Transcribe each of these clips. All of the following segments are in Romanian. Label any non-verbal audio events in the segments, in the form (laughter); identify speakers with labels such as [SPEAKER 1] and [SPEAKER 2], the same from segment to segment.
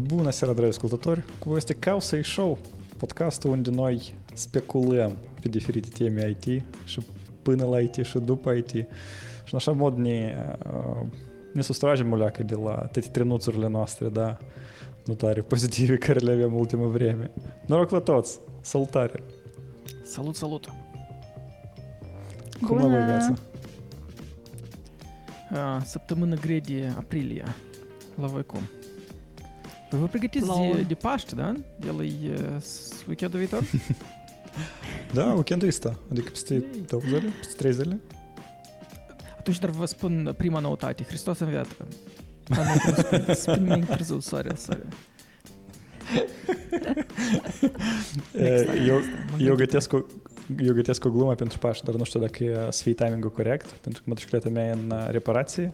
[SPEAKER 1] Bună seara, dragi ascultători! Cu voi este Causa Show, podcastul unde noi speculăm pe diferite teme IT și până la IT și după IT. Și în așa mod ne, uh, ne sustragem o leacă de la toate trenuțurile noastre, da, nu tare pozitive care le avem în ultima vreme. Noroc la toți! Salutare!
[SPEAKER 2] Salut, salut!
[SPEAKER 1] Cum la voi viața?
[SPEAKER 2] A, Săptămână grea de aprilie. La voi cum? Păi vă pregătiți
[SPEAKER 3] La
[SPEAKER 2] de, de Paște, da? E uh, s- weekendul viitor?
[SPEAKER 1] Da, weekendul ăsta, adică peste două zile, peste trei zile.
[SPEAKER 2] Atunci dar vă spun prima noutate. Hristos înviat. A, nu, cum spun, spun mai târziu, sorry, sorry.
[SPEAKER 1] Eu,
[SPEAKER 2] Mă
[SPEAKER 1] eu gătesc o, eu gătesc o glumă pentru Paște, dar nu știu dacă e să fie timingul corect, pentru că motocicleta mea e în uh, reparație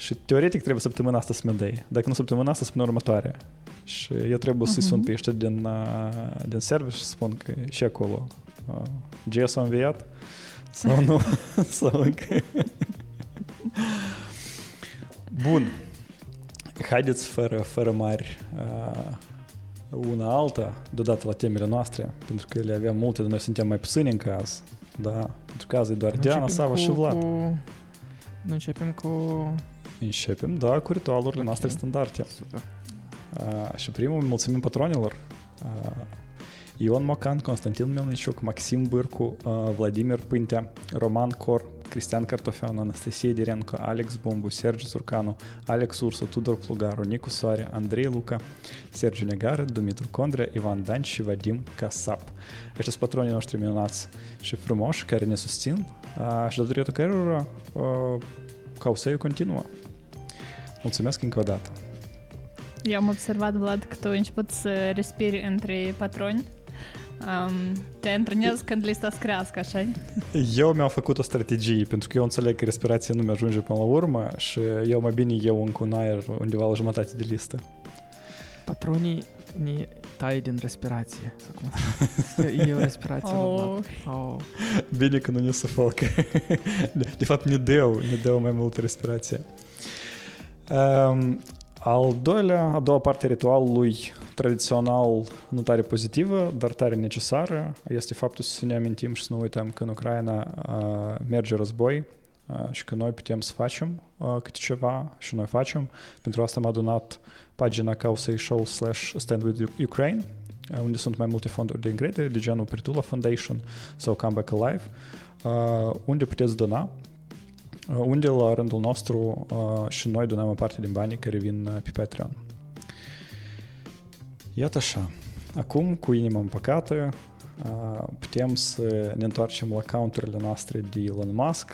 [SPEAKER 1] și teoretic trebuie săptămâna asta să mă dai. Dacă nu săptămâna asta, săptămâna următoare. Și eu trebuie să-i sun pe ăștia din, uh, din service și spun că e și acolo uh, GS a înviat sau nu, (laughs) sau încă. Bun. Haideți fără, fără mari uh, una alta, deodată la temele noastre, pentru că le aveam multe, dar noi suntem mai puțini în caz. Da, pentru că azi e doar Diana,
[SPEAKER 2] Începem
[SPEAKER 1] Sava
[SPEAKER 2] cu-
[SPEAKER 1] și Vlad.
[SPEAKER 2] Cu... Nu începem cu...
[SPEAKER 1] I щепим,
[SPEAKER 2] да,
[SPEAKER 1] куритуалор
[SPEAKER 2] okay.
[SPEAKER 1] на настрій стандарті. Супер. А, що приймемо молцемін патронілор. Іван Макан, Константин Мельничук, Максим Бирку, Владимир Пинтя, Роман Кор, Кристиан Картофян, Анастасия Деренко, Алекс Бомбу, Серджи Суркану, Алекс Урсу, Тудор Плугару, Нику Сари, Андрей Лука, Серджи Негары, Думитру Кондра, Иван Данчи, Вадим Касап. Este patronii noștri minunați și frumoși care ne susțin și datorită cărora causeiul continuă. Mulțumesc încă o dată.
[SPEAKER 3] Eu am observat, Vlad, că tu ai început să respiri între patroni. Um, te antrenezi când lista să crească, așa
[SPEAKER 1] Eu mi-am făcut o strategie, pentru că eu înțeleg că respirația nu mi-ajunge până la urmă și eu mai bine eu încă un aer undeva la jumătate de listă.
[SPEAKER 2] Patronii ne taie din respirație. Sau cum să- (laughs) E o respirație la
[SPEAKER 3] Oh.
[SPEAKER 2] Vlad. Oh.
[SPEAKER 1] Bine că nu ne sufocă. (laughs) De, de fapt, ne deu, ne deu mai multă respirație. Um, al doilea, a doua parte a ritualului tradițional nu tare pozitivă, dar tare necesară, este faptul să ne amintim și să nu uităm că în Ucraina uh, merge război uh, și că noi putem să facem uh, câte ceva și noi facem. Pentru asta am adunat pagina Causei Show slash Stand with Ukraine, uh, unde sunt mai multe fonduri de încredere, de genul Pritula Foundation sau Comeback Alive, uh, unde puteți dona Uh, unde la rândul nostru uh, și noi donăm o parte din banii care vin uh, pe Patreon. Iată așa. Acum, cu inima împăcată, uh, putem să ne întoarcem la counturile noastre de Elon Musk,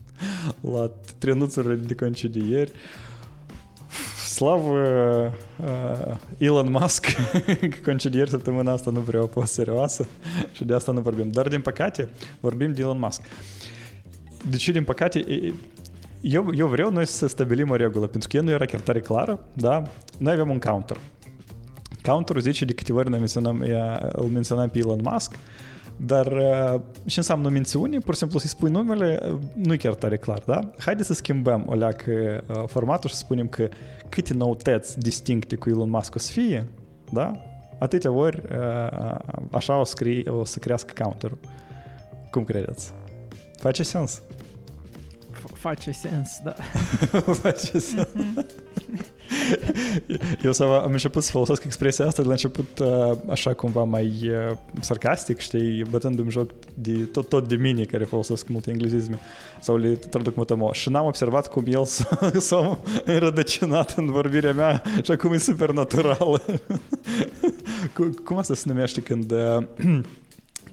[SPEAKER 1] (laughs) la trenuțurile de concedieri. Slavă uh, Elon Musk, că (laughs) concedieri săptămâna asta nu prea au fost serioasă și de asta nu vorbim. Dar, din păcate, vorbim de Elon Musk. Deci, din păcate, e- eu, eu vreau noi să stabilim o regulă, pentru că el nu era chiar tare clară, da? Noi avem un counter. Counterul zice de câte ori noi menționăm, ea- îl menționăm pe Elon Musk, dar uh, ce înseamnă mențiune? Pur și simplu să-i spui numele, uh, nu e chiar tare clar, da? Haideți să schimbăm o leacă uh, formatul și să spunem că câte noutăți distincte cu Elon Musk o să fie, da? Atâtea ori uh, așa o, scrie, o să crească counterul. Cum credeți? Face sens?
[SPEAKER 2] F- Face sens, da. (laughs)
[SPEAKER 1] Face sens. Eu să am început să folosesc expresia asta de la început uh, așa cumva mai uh, sarcastic, știi, bătându-mi joc de tot, tot de mine care folosesc multe englezisme sau le traduc mutamo. Și n-am observat cum el s-a, (laughs) s-a înrădăcinat în vorbirea mea și acum e super natural. (laughs) Cu- cum asta se numește când uh,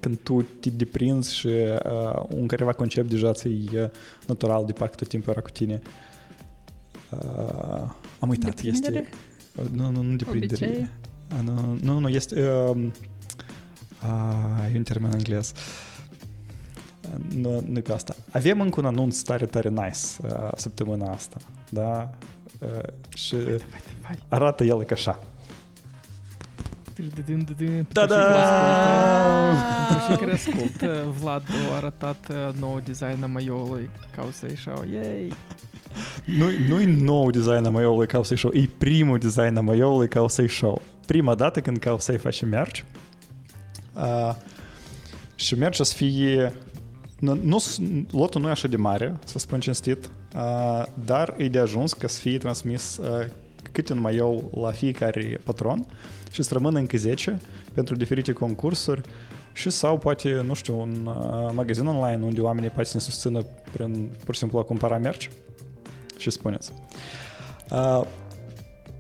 [SPEAKER 1] când tu te deprinzi și uh, un careva concept deja ți uh, natural de parcă tot timpul era cu tine. Uh, am uitat,
[SPEAKER 3] Deprindere?
[SPEAKER 1] este... Nu, nu, nu deprindere.
[SPEAKER 3] Obicei?
[SPEAKER 1] Uh, Nu, nu, nu, este... Uh, uh, e un termen englez. Uh, Nu, nu pe asta. Avem încă un anunț tare, tare nice uh, săptămâna asta. Da? Uh, și
[SPEAKER 2] Hai.
[SPEAKER 1] arată el ca așa.
[SPEAKER 2] Ta-da!
[SPEAKER 1] Ta-da!
[SPEAKER 2] Pentru cei care ascultă, Vlad a arătat uh, nou design a maioului Causei Show. Yay!
[SPEAKER 1] nu, nu-i nou design maiului ca să show, e primul design maiului ca să show. Prima dată când ca să-i face merch, uh, și merch să fie nu, nu, lotul nu e așa de mare, să spun cinstit, uh, dar e de ajuns ca să fie transmis uh, câte un maiou la fiecare patron și să rămână încă 10 pentru diferite concursuri și sau poate, nu știu, un uh, magazin online unde oamenii poate să ne susțină prin, pur și simplu, a cumpăra merch și spuneți. Uh,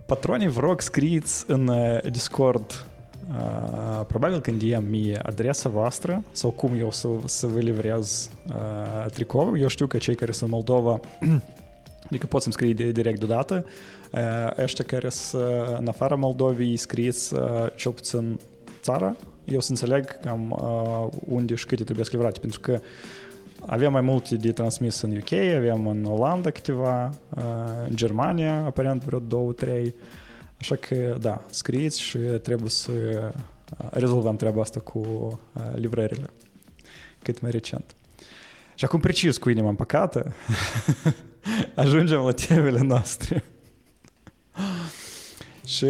[SPEAKER 1] patronii, vă rog, scrieți în uh, Discord Uh, probabil când e mie adresa voastră sau cum eu să, să vă livrez uh, tricou. Eu știu că cei care sunt în Moldova, (clears throat) adică pot să-mi scrie de, direct deodată, uh, ăștia care sunt în afara Moldovei, scrieți uh, cel puțin țara, eu să înțeleg cam uh, unde și câte trebuie livrate, pentru că avem mai multe de transmis în UK, avem în Olanda câteva, uh, în Germania, aparent vreo două, trei, Așa că, da, scrieți și trebuie să rezolvăm treaba asta cu livrările cât mai recent. Și acum precis cu inima împăcată, ajungem la temele noastre. Și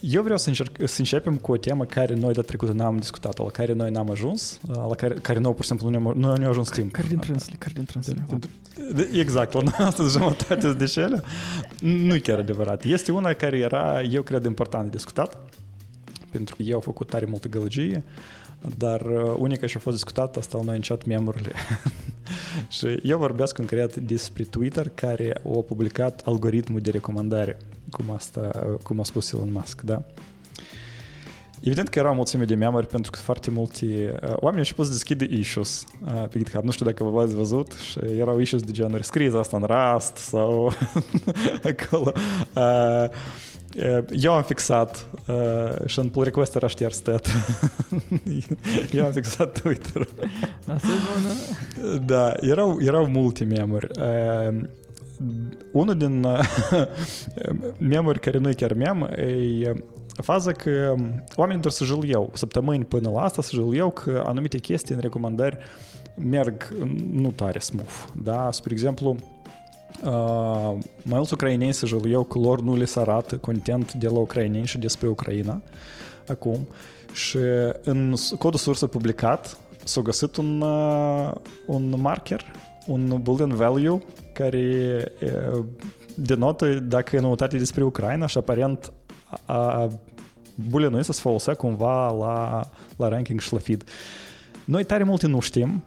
[SPEAKER 1] eu vreau să, încerc, să începem cu o temă care noi de trecută n-am discutat-o, la care noi n-am ajuns, la care, care noi pur și simplu nu ne-a, nu ajuns timp.
[SPEAKER 2] Care din trânsele? Care din trânsele?
[SPEAKER 1] Exact, la (laughs) noastră jumătate de cele. Nu chiar adevărat. Este una care era, eu cred, important de discutat, pentru că eu au făcut tare multă gălăgie, dar uh, unica ce a fost discutat asta au noi în chat memorile. (laughs) și eu vorbesc concret despre Twitter care a publicat algoritmul de recomandare, cum, asta, cum a spus Elon Musk, da? Evident că era o mulțime de memori pentru că foarte mulți uh, oameni au început să deschide issues uh, pe GitHub. Nu știu dacă vă ați văzut și erau issues de genul scrieți asta în Rust sau (laughs) acolo. Uh, eu am fixat uh, și în pull request era șters stat. eu am fixat Twitter. Da, erau, erau multe memori. Uh, unul din uh, memori care nu e chiar mem e faza că oamenii trebuie să eu, săptămâni până la asta să eu că anumite chestii în recomandări merg nu tare smooth. Da? Spre exemplu, mulți ucraineni să jul eu că lor nu le se arată content de la ucraineni și despre Ucraina acum și în codul sursă publicat s-a găsit un, uh, un marker, un boolean value care uh, denotă dacă e noutate despre Ucraina și aparent a bulinul ăsta se folosea cumva la, la ranking și la feed. Noi tare multe nu știm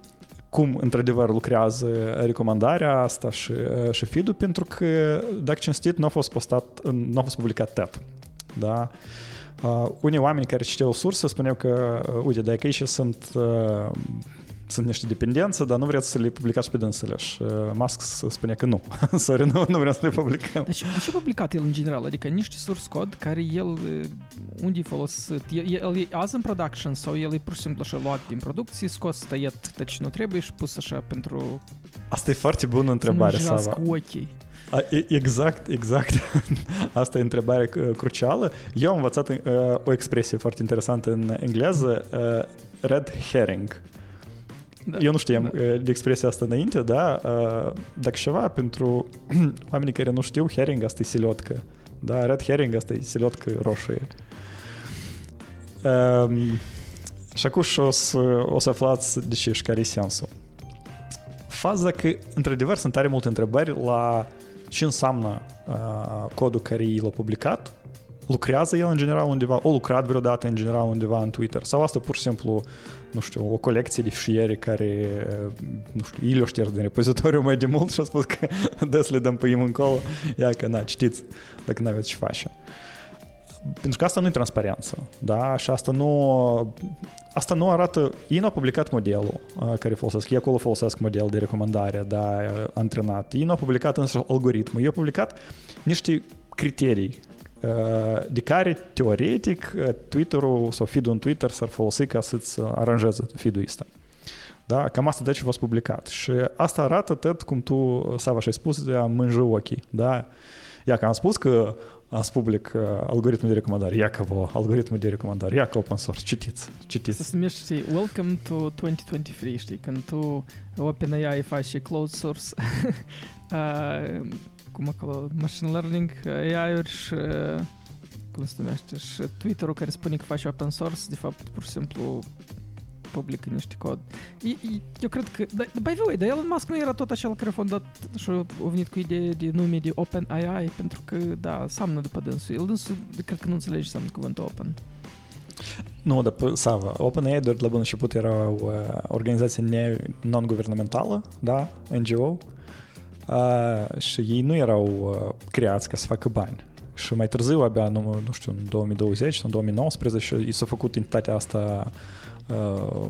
[SPEAKER 1] cum într-adevăr lucrează recomandarea asta și, și feed pentru că, dacă cinstit, nu a fost postat, nu a fost publicat TED. Da? Uh, unii oameni care citeau sursă spuneau că, uh, uite, dacă aici sunt uh, sunt niște dependențe, dar nu vreți să le publicați pe dânsele. Și uh, Musk spune că nu. (laughs) Sorry, nu, nu vreau să le publicăm.
[SPEAKER 2] Deci, ce publicat el în general? Adică niște source code care el, uh, unde e folosit? El, el e azi în production sau el e pur și simplu așa luat din producție, scos, tăiat, deci nu trebuie și pus așa pentru...
[SPEAKER 1] Asta e foarte bună întrebare,
[SPEAKER 2] Sava. ochii.
[SPEAKER 1] Exact, exact. (laughs) Asta e întrebarea uh, crucială. Eu am învățat uh, o expresie foarte interesantă în engleză, uh, red herring. Da. Eu nu știam da. de expresia asta înainte, da? Dacă ceva, pentru (clears throat) oamenii care nu știu, herring asta e siliotcă. Da, red herring asta e siliotcă roșie. Um, și acum o să, o să aflați de ce și care e sensul. Faza că, într-adevăr, sunt tare multe întrebări la ce înseamnă uh, codul care l-a publicat, lucrează el în general undeva, o lucrat vreodată în general undeva în Twitter, sau asta pur și simplu nu știu, o colecție de fișiere care, nu știu, ei le șters din repozitoriu mai de mult și a spus că (laughs) des le dăm pe ei încolo, ia că, na, citiți dacă nu aveți ce face. Pentru că asta nu e transparență, da? Și asta nu, asta nu arată... Ei nu au publicat modelul uh, care folosesc. Ei acolo folosesc model de recomandare, da, antrenat. Ei nu au publicat însă algoritmul. Ei au publicat niște criterii de care, teoretic, Twitter-ul sau feed-ul în Twitter s-ar folosi ca să-ți aranjeze feed-ul ăsta. Da? Cam asta de ce v-ați publicat. Și asta arată tot cum tu, Sava, și-ai spus de a mânjă ochii. Da? Ia că am spus că ați public uh, algoritmul de recomandare, ia că vă, algoritmul de recomandare, ia că open source, citiți, citiți.
[SPEAKER 2] Să numești, știi, Welcome to 2023, știi, când tu OpenAI faci și closed source, (laughs) uh, cum acolo, machine learning, AI-uri și cum se numește, și Twitter-ul care spune că face open source, de fapt, pur și simplu publică niște cod. E, e, eu cred că, da, by the way, dar Elon Musk nu era tot acel care a fondat și a venit cu idee de nume de Open AI, pentru că, da, seamnă după dânsul. El dânsul, cred că nu înțelege seamnă cuvântul Open.
[SPEAKER 1] Nu, dar Sava, OpenAI doar de la bun început era o organizație ne- non-guvernamentală, da, NGO, uh, și ei nu erau uh, creați ca să facă bani. Și mai târziu, abia, nu, nu știu, în 2020, în 2019, i s-a făcut entitatea asta uh,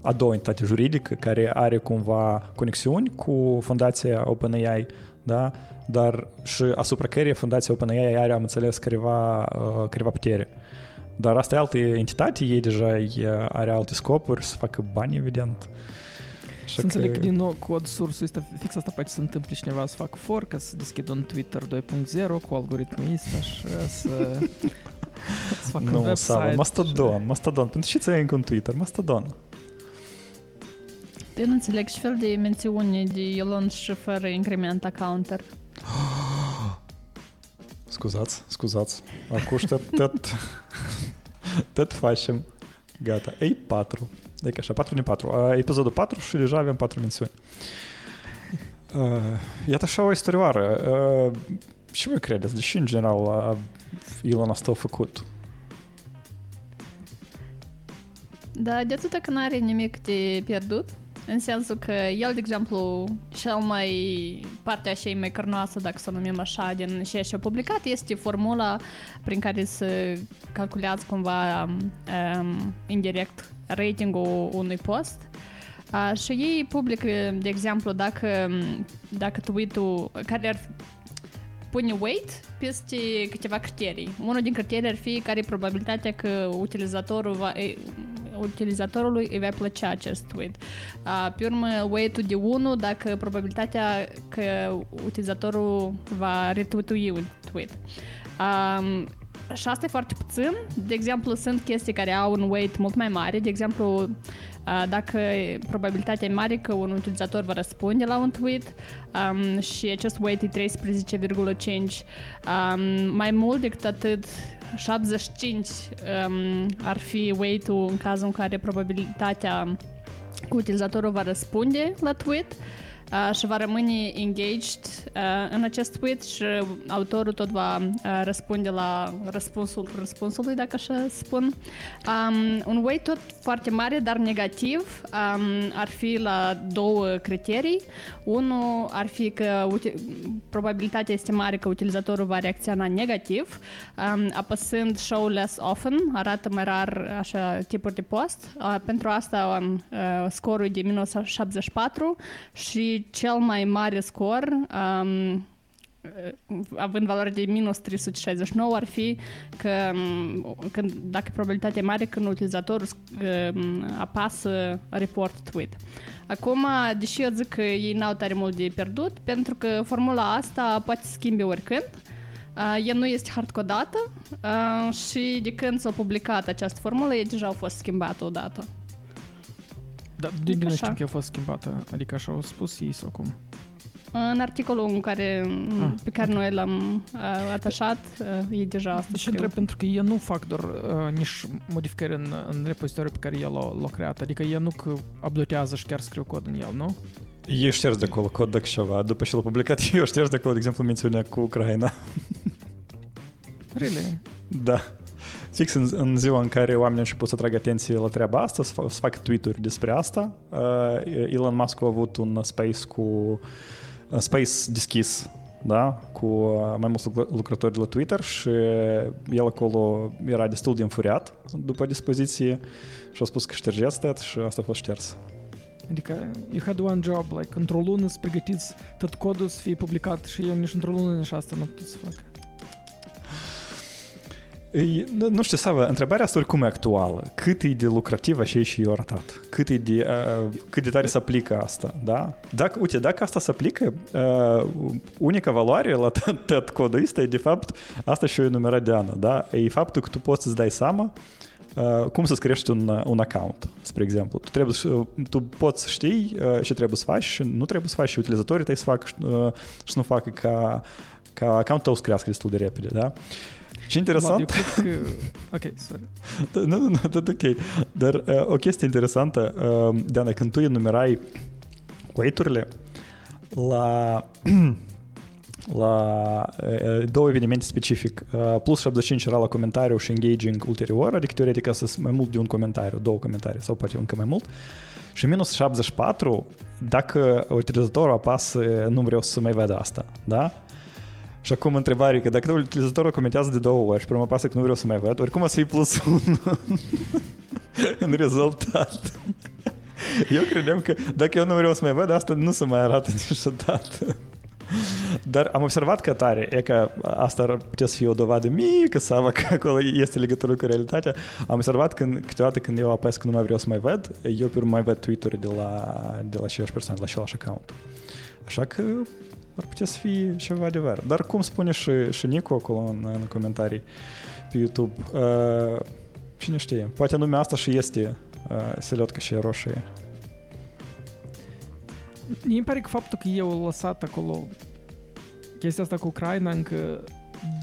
[SPEAKER 1] a doua entitate juridică care are cumva conexiuni cu fundația OpenAI, da? dar și asupra căreia fundația OpenAI are, am înțeles, careva, uh, careva putere. Dar asta e altă entitate, ei deja are alte scopuri, să facă bani, evident.
[SPEAKER 2] Să înțeleg că din nou cod sursul este fix asta poate să întâmple cineva să facă for, ca să deschidă un Twitter 2.0 cu algoritmul ăsta și să, să facă
[SPEAKER 1] nu,
[SPEAKER 2] un website.
[SPEAKER 1] Mastodon, și... Mastodon. Pentru ce ți-ai încă un Twitter? Mastodon.
[SPEAKER 3] Eu nu înțeleg și fel de mențiuni de Elon și fără increment counter. (gasps)
[SPEAKER 1] Scuzați, scuzați. Acum tot, tot facem. Gata. Ei 4. Deci așa, 4 din 4. Episodul 4 și deja avem 4 mențiuni. Uh, iată așa o istorioară. Uh, ce voi credeți? Deși, în general, uh, Elon asta a făcut?
[SPEAKER 3] Da, de atât că nu are nimic de pierdut. În sensul că el, de exemplu, cel mai partea așa mai cărnoasă, dacă să o numim așa, din ceea ce a publicat, este formula prin care se calculează cumva um, indirect ratingul unui post. Uh, și ei publică, de exemplu, dacă, dacă tweet-ul, care ar pune weight peste câteva criterii. Unul din criterii ar fi care e probabilitatea că utilizatorul va, utilizatorului îi va plăcea acest tweet. Uh, pe urmă, weight-ul de 1 dacă probabilitatea că utilizatorul va retweetui un tweet. Um, și asta e foarte puțin. De exemplu, sunt chestii care au un weight mult mai mare. De exemplu, dacă probabilitatea e mare că un utilizator va răspunde la un tweet um, și acest weight e 13,5 um, mai mult decât atât 75 um, ar fi weight-ul în cazul în care probabilitatea că utilizatorul va răspunde la tweet uh, și va rămâne engaged uh, în acest tweet și autorul tot va uh, răspunde la răspunsul răspunsului, dacă așa spun. Um, un weight tot foarte mare, dar negativ, um, ar fi la două criterii. Unul ar fi că probabilitatea este mare că utilizatorul va reacționa negativ, um, apăsând show less often, arată mai rar așa tipuri de post. Uh, pentru asta um, uh, scorul e de minus 74 și cel mai mare scor um, având valoare de minus 369 ar fi că când, dacă probabilitatea e mare când utilizatorul apasă report tweet. Acum, deși eu zic că ei n-au tare mult de pierdut, pentru că formula asta poate schimbi oricând, Uh, ea nu este hardcodată uh, și de când s-a publicat această formulă, ea deja a fost schimbată odată.
[SPEAKER 2] Da, de bine știu că a fost schimbată, adică așa au spus ei sau cum?
[SPEAKER 3] În articolul în care, ah, pe care okay. noi l-am uh, atașat, uh, e deja asta
[SPEAKER 2] Deci întreb pentru că eu nu fac doar uh, nici modificări în, în repozitoriul pe care el l-a creat, adică eu nu că updatează și chiar scriu cod în el, nu?
[SPEAKER 1] Eu șterg de acolo cod dacă ceva, după ce l-a publicat, (laughs) eu șterg de acolo, de exemplu, mențiunea cu Ucraina.
[SPEAKER 2] Really?
[SPEAKER 1] Da. Fix în, în ziua în care oamenii au început să tragă atenție la treaba asta, să, să facă tweet-uri despre asta, uh, Elon Musk a avut un space cu uh, space deschis da, cu uh, mai mulți lucrători de la Twitter și el acolo era destul de înfuriat după dispoziție și a spus că șterge asta și asta a fost șters.
[SPEAKER 2] Adică, you had one job, like, într-o lună să pregătiți tot codul să fie publicat și eu nici într-o lună nici asta nu pot să fac.
[SPEAKER 1] E, nu știu, Sava, întrebarea asta oricum e actuală. Cât e de lucrativ așa și eu arătat? Cât, e de, uh, cât de tare se aplică asta, da? Dacă, uite, dacă asta se aplică, uh, unica valoare la tot, tot codul ăsta e, de fapt, asta și eu enumerat de Ana, da? E faptul că tu poți să-ți dai seama uh, cum să-ți crești un, uh, un account, spre exemplu. Tu, trebuie, să- tu poți să știi uh, ce trebuie să faci și nu trebuie să faci și utilizatorii tăi să facă uh, și nu facă ca, ca accountul tău să crească destul de repede, da? Și
[SPEAKER 2] Vlad, eu
[SPEAKER 1] interesant,
[SPEAKER 2] cred că... Ok, sorry.
[SPEAKER 1] nu, nu, nu, tot ok. Dar uh, o chestie interesantă, uh, Diana, când tu enumerai weight-urile la, (clears throat) la uh, două evenimente specific, uh, plus 75 era la comentariu și engaging ulterior, adică teoretic asta sunt mai mult de un comentariu, două comentarii sau poate încă mai mult, și minus 74 dacă utilizatorul apasă nu vreau să mai văd asta, da? Și acum întrebare, că dacă utilizatorul comentează de două ori și pe urmă apasă că nu vreau să mai văd, oricum o să fie plus 1 (laughs) în rezultat. Eu credeam că dacă eu nu vreau să mai văd, asta nu se mai arată niciodată. Dar am observat că tare, e că asta ar putea să fie o dovadă mică sau că acolo este legătură cu realitatea. Am observat că câteodată când eu apăs că nu mai vreau să mai văd, eu pe urmă mai văd Twitter de la, de la aceeași persoană, de la același account. Așa că ar putea să fie ceva adevăr. Dar cum spune și, și Nico acolo în, în comentarii pe YouTube, uh, cine știe, poate nume asta și este uh, selotcă și roșie.
[SPEAKER 2] Mie îmi pare că faptul că eu am lăsat acolo chestia asta cu Ucraina încă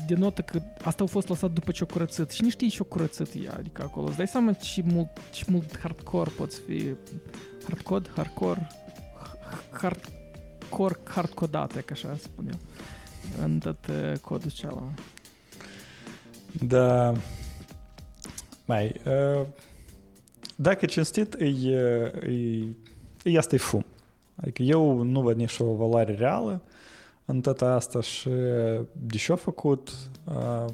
[SPEAKER 2] denotă că asta a fost lăsat după ce o curățit. Și nu știi ce o curățit ea, adică acolo. Îți dai seama ce mult, ce mult hardcore poți fi. Hardcode? Hardcore? Hardcore, hardcodate, ca așa spun eu. În tot uh, codul cealaltă.
[SPEAKER 1] Da. Mai, uh, dacă cinstit, e, e, e asta e fum. Adică eu nu văd nici o valoare reală în tot asta și de ce a făcut? Uh,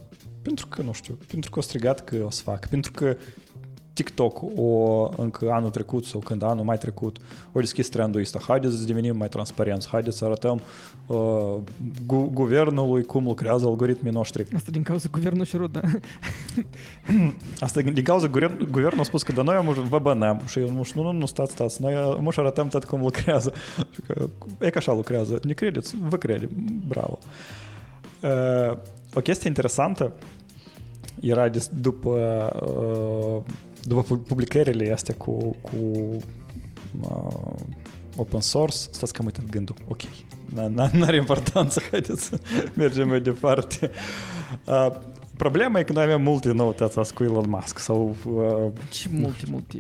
[SPEAKER 1] pentru că, nu știu, pentru că o strigat că o să fac, pentru că TikTok o, încă anul trecut sau când anul mai trecut o deschis trendul ăsta. Haideți să devenim mai transparenți, haideți să arătăm uh, gu- guvernului cum lucrează algoritmii noștri.
[SPEAKER 2] Asta din cauza guvernului și ruda. (laughs)
[SPEAKER 1] Asta din cauza guvern, guvernul a spus că da noi am vă bănăm și eu nu știu, nu, nu, nu stați, stați, noi mu și arătăm tot cum lucrează. Și că, e că așa lucrează, ne credeți? Vă credem, bravo. Uh, o chestie interesantă era des, după, uh, după publicările astea cu, cu uh, open source, stați că am uitat gândul, ok, nu are importanță, (laughs) haideți să mergem mai departe. Uh, Problema e că noi avem multe noutăți cu Elon Musk sau... Uh,
[SPEAKER 2] Ce multe, multe.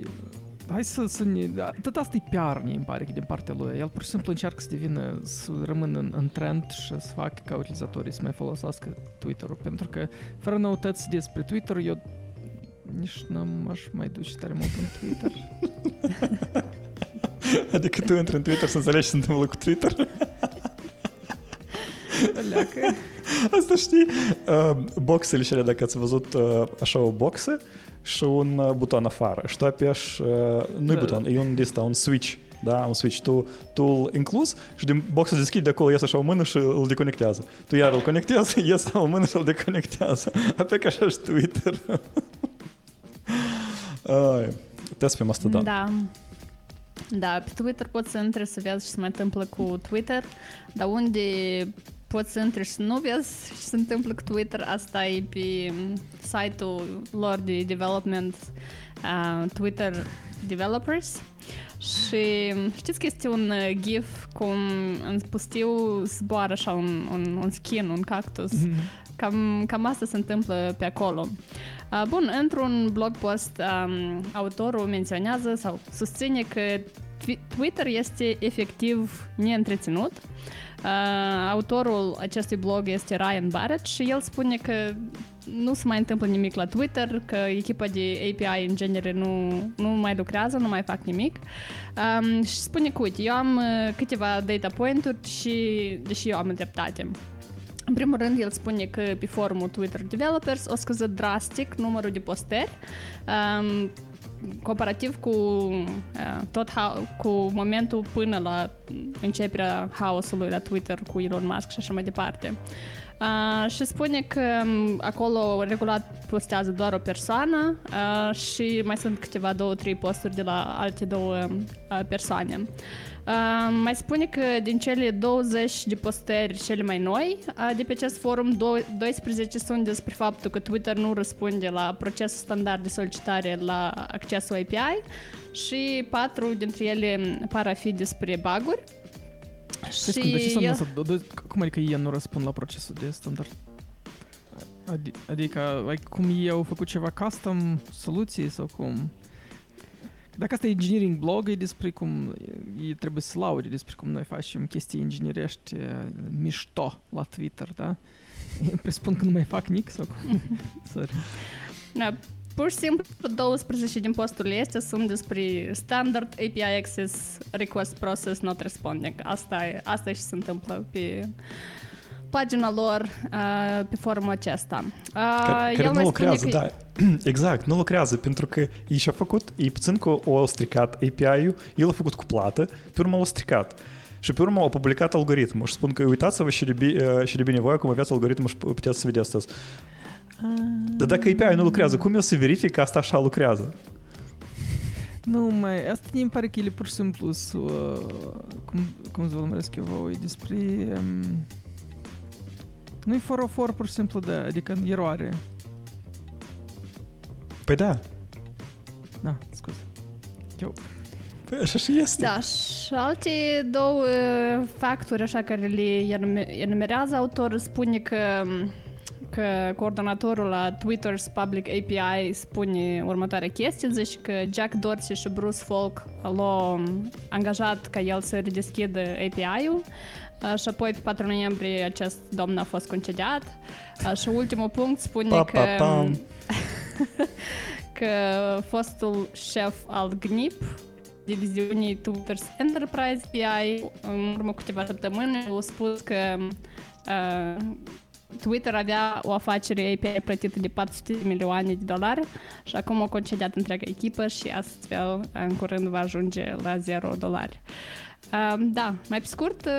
[SPEAKER 2] Hai să, să ne... Tot asta e PR, mi pare, că din partea lui. El pur și simplu încearcă să devină, să rămână în, în trend și să facă ca utilizatorii să mai folosească Twitter-ul. Pentru că, fără noutăți despre Twitter, eu nici nu m-aș mai duce tare mult în Twitter. (laughs)
[SPEAKER 1] adică tu intri în Twitter să înțelegi ce se întâmplă cu Twitter?
[SPEAKER 2] Leacă.
[SPEAKER 1] Asta știi? Uh, boxele și alea, dacă ați văzut uh, așa o boxă și un uh, buton afară. Și tu apeși, uh, nu-i
[SPEAKER 2] Da.
[SPEAKER 1] buton, e un dista, un switch. Da, un switch. Tu, tu îl inclus și din box se deschide, de acolo iese așa o mână și îl deconectează. Tu iar îl conectează, (laughs) iese o mână și îl deconectează. Apoi ca așa și Twitter. Ai, test pe Mastodon.
[SPEAKER 3] Da. Da, pe Twitter poți să intri să vezi ce se mai întâmplă cu Twitter, dar unde poți să intri și să nu vezi ce se întâmplă cu Twitter, asta e pe site-ul lor de development uh, Twitter Developers. Și știți că este un uh, GIF cum în pustiu zboară așa un, un, un skin, un cactus. Cam, cam asta se întâmplă pe acolo. Uh, Bun, într-un blog post, um, autorul menționează sau susține că Twi- Twitter este efectiv neîntreținut. Uh, autorul acestui blog este Ryan Barrett și el spune că nu se mai întâmplă nimic la Twitter, că echipa de API în genere nu, nu mai lucrează, nu mai fac nimic. Um, și spune că, uite, eu am uh, câteva data point-uri și, deși eu am dreptate. În primul rând, el spune că pe forumul Twitter Developers o scăzut drastic numărul de postări um, comparativ cu uh, tot ha- cu momentul până la începerea haosului la Twitter cu Elon Musk și așa mai departe. Uh, și spune că um, acolo regulat postează doar o persoană uh, și mai sunt câteva două, trei posturi de la alte două uh, persoane. Uh, mai spune că din cele 20 de postări cele mai noi uh, de pe acest forum, 12 sunt despre faptul că Twitter nu răspunde la procesul standard de solicitare la accesul API și 4 dintre ele par a fi despre bug-uri.
[SPEAKER 2] Și cum, de ce el... să, cum adică ei nu răspund la procesul de standard? Adi- adică, like, cum ei au făcut ceva custom soluții sau cum? Dacă asta e engineering blog, e despre cum ei trebuie să laude despre cum noi facem chestii inginerești mișto la Twitter, da? (laughs) Presupun că nu mai fac nic sau cum? (laughs) Sorry.
[SPEAKER 3] Da, pur și simplu 12 din posturile astea sunt despre standard API access request process not responding. Asta e, asta e ce se întâmplă pe pagina lor uh, pe forumul acesta. Uh,
[SPEAKER 1] care, care nu lucrează, că... da. (clears throat) Exact, nu lucrează, pentru că ei și-a făcut, ei puțin că o stricat API-ul, el a făcut cu plată, pe urmă l-a stricat. Și pe urmă au publicat algoritmul și spun că uitați-vă și de, bine, și de bine voi cum aveți algoritmul și puteți să vedeți asta. Dar dacă API nu lucrează, cum eu să verific că asta așa lucrează?
[SPEAKER 2] Nu, mai, asta mi pare că ele pur și simplu să, uh, cum, cum să vă numesc eu voi, despre... Um, nu-i fără for, pur și simplu, da, adică eroare.
[SPEAKER 1] Păi da.
[SPEAKER 2] Da, scuze. Eu...
[SPEAKER 1] Păi așa și este.
[SPEAKER 3] Da, și alte două factori așa care le enumerează autorul spune că că coordonatorul la Twitter's Public API spune următoarea chestie, zice că Jack Dorsey și Bruce Folk l-au angajat ca el să redeschidă API-ul și apoi pe 4 noiembrie acest domn a fost concediat și ultimul punct spune pa, că pa, pa. (laughs) că fostul șef al GNIP diviziunii Twitter's Enterprise API în urmă câteva săptămâni a spus că uh, Twitter avea o afacere API plătită de 400 de milioane de dolari și acum a concediat întreaga echipă și astfel în curând va ajunge la 0 dolari. Uh, da, mai pe scurt, uh,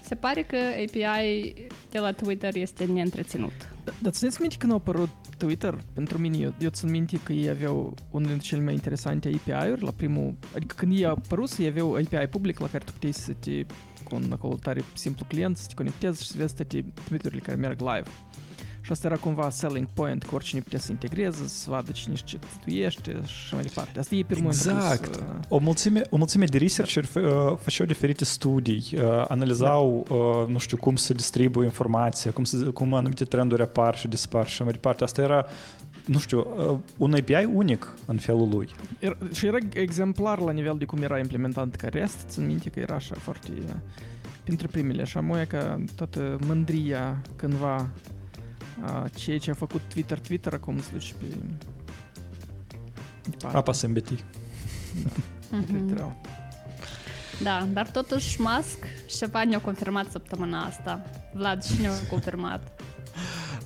[SPEAKER 3] se pare că API de la Twitter este neîntreținut.
[SPEAKER 2] Da, dar țineți minte când a apărut Twitter? Pentru mine, eu, eu țin minte că ei aveau unul dintre cele mai interesante API-uri la primul... Adică când ei a apărut, ei aveau API public la care tu puteai să te cu un acolo tare simplu client, să te conectezi și să vezi toate tweet care merg live. Și asta era cumva selling point, că oricine putea să integreze, să vadă cine ce tuiește și mai departe. Asta e primul
[SPEAKER 1] Exact. Impus, uh... o, mulțime, o mulțime de researcheri uh, făceau diferite studii, uh, analizau, da. uh, nu știu, cum se distribuie informația, cum, se, cum anumite trenduri apar și dispar și mai departe. Asta era nu știu, uh, un API unic în felul lui.
[SPEAKER 2] Era, și era exemplar la nivel de cum era implementat ca rest, țin minte că era așa foarte printre primele, așa mai că toată mândria cândva a ceea ce a făcut Twitter, Twitter acum se duce pe
[SPEAKER 1] departe. Apa să îmbeti.
[SPEAKER 3] Da. Mm-hmm. Da, dar totuși Musk ceva ne-a confirmat săptămâna asta. Vlad, și ne-a confirmat?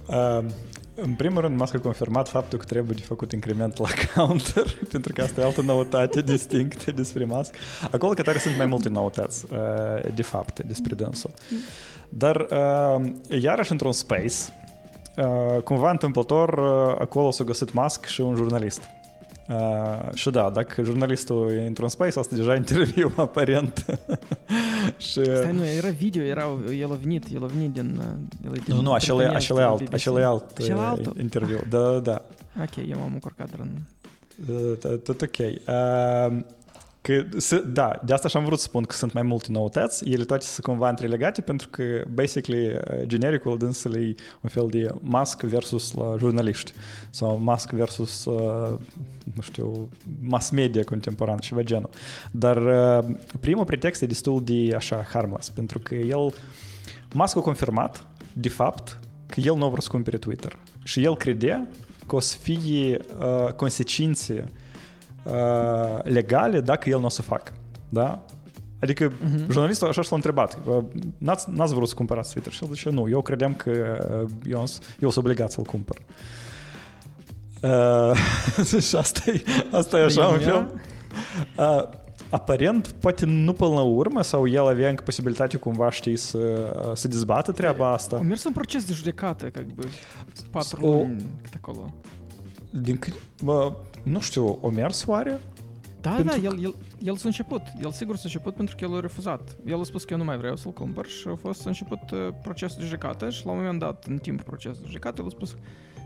[SPEAKER 1] Uh, (laughs) în primul rând, Musk a confirmat faptul că trebuie de făcut increment la counter, (laughs) pentru că asta e altă noutate (laughs) distinctă despre Musk. Acolo că tare sunt mai multe noutăți, de fapt, despre dânsul. Dar, iarăși, într-un space, cumva întâmplător, acolo s-a găsit Musk și un jurnalist. Uh, și da, dacă jurnalistul e într-un space, asta deja interviu, (laughs) aparent. (laughs)
[SPEAKER 2] și... Stai, nu, era video, era, el a venit, el a venit din...
[SPEAKER 1] El din nu, nu, acela e, acela e alt, acela e alt uh, interviu. Da, da.
[SPEAKER 2] Ok, eu m-am încurcat în...
[SPEAKER 1] Tot ok. Uh, Că, da, de asta și-am vrut să spun că sunt mai multe noutăți, ele toate sunt cumva întrelegate pentru că, basically, uh, genericul dânsele e un fel de Musk versus la jurnaliști sau Musk versus, uh, nu știu, mass media contemporan, ceva genul. Dar uh, primul pretext e destul de așa harmless, pentru că el, Musk a confirmat, de fapt, că el nu vrea să cumpere Twitter. Și el credea că o să fie uh, consecințe uh, legale dacă el nu o să facă. Da? Adică uh-huh. jurnalistul așa și l-a întrebat. N-ați, n-ați vrut să cumpărați Twitter? Și el zice, nu, eu credeam că eu, eu sunt obligat să-l cumpăr. Uh, (laughs) și asta e, asta e așa un fel. Uh, aparent poate nu până la urmă sau el avea încă posibilitatea cumva, știi, să, să dezbată treaba asta.
[SPEAKER 2] Au mers un proces de judecată, ca бы, patru
[SPEAKER 1] O-
[SPEAKER 2] luni cât acolo.
[SPEAKER 1] Din cât, bă, nu știu, o mers oare?
[SPEAKER 2] Da,
[SPEAKER 1] Pentru
[SPEAKER 2] da, el, el, el s-a început. El sigur s-a început pentru că el a refuzat. El a spus că eu nu mai vreau să-l cumpăr și a fost s-a început uh, procesul de judecată și la un moment dat, în timpul procesului de judecată, el a spus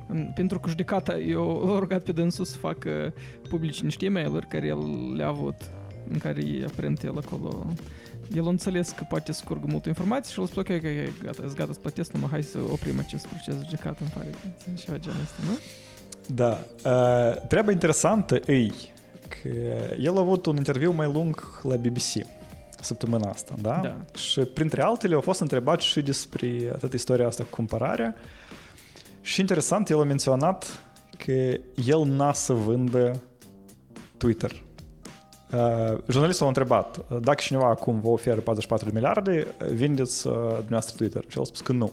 [SPEAKER 2] în- pentru că judecata, eu l-a rugat pe dânsul să facă publici niște e mail care el le-a avut, în care e aparent el acolo el a înțeles că poate să scurgă multă informație și el a spus, ok, ok, ok, gata, sunt gata să plătesc, numai hai să oprim acest proces de judecată, îmi pare că ceva genul ăsta, nu?
[SPEAKER 1] Da. Uh, treaba interesantă e că el a avut un interviu mai lung la BBC săptămâna asta, da?
[SPEAKER 2] Da.
[SPEAKER 1] Și printre altele a fost întrebat și despre toată istoria asta cu cumpărarea și interesant, el a menționat că el n-a să vândă Twitter. Uh, jurnalistul a întrebat dacă cineva acum vă oferă 44 de miliarde, vindeți uh, dumneavoastră Twitter. Și el a spus că nu.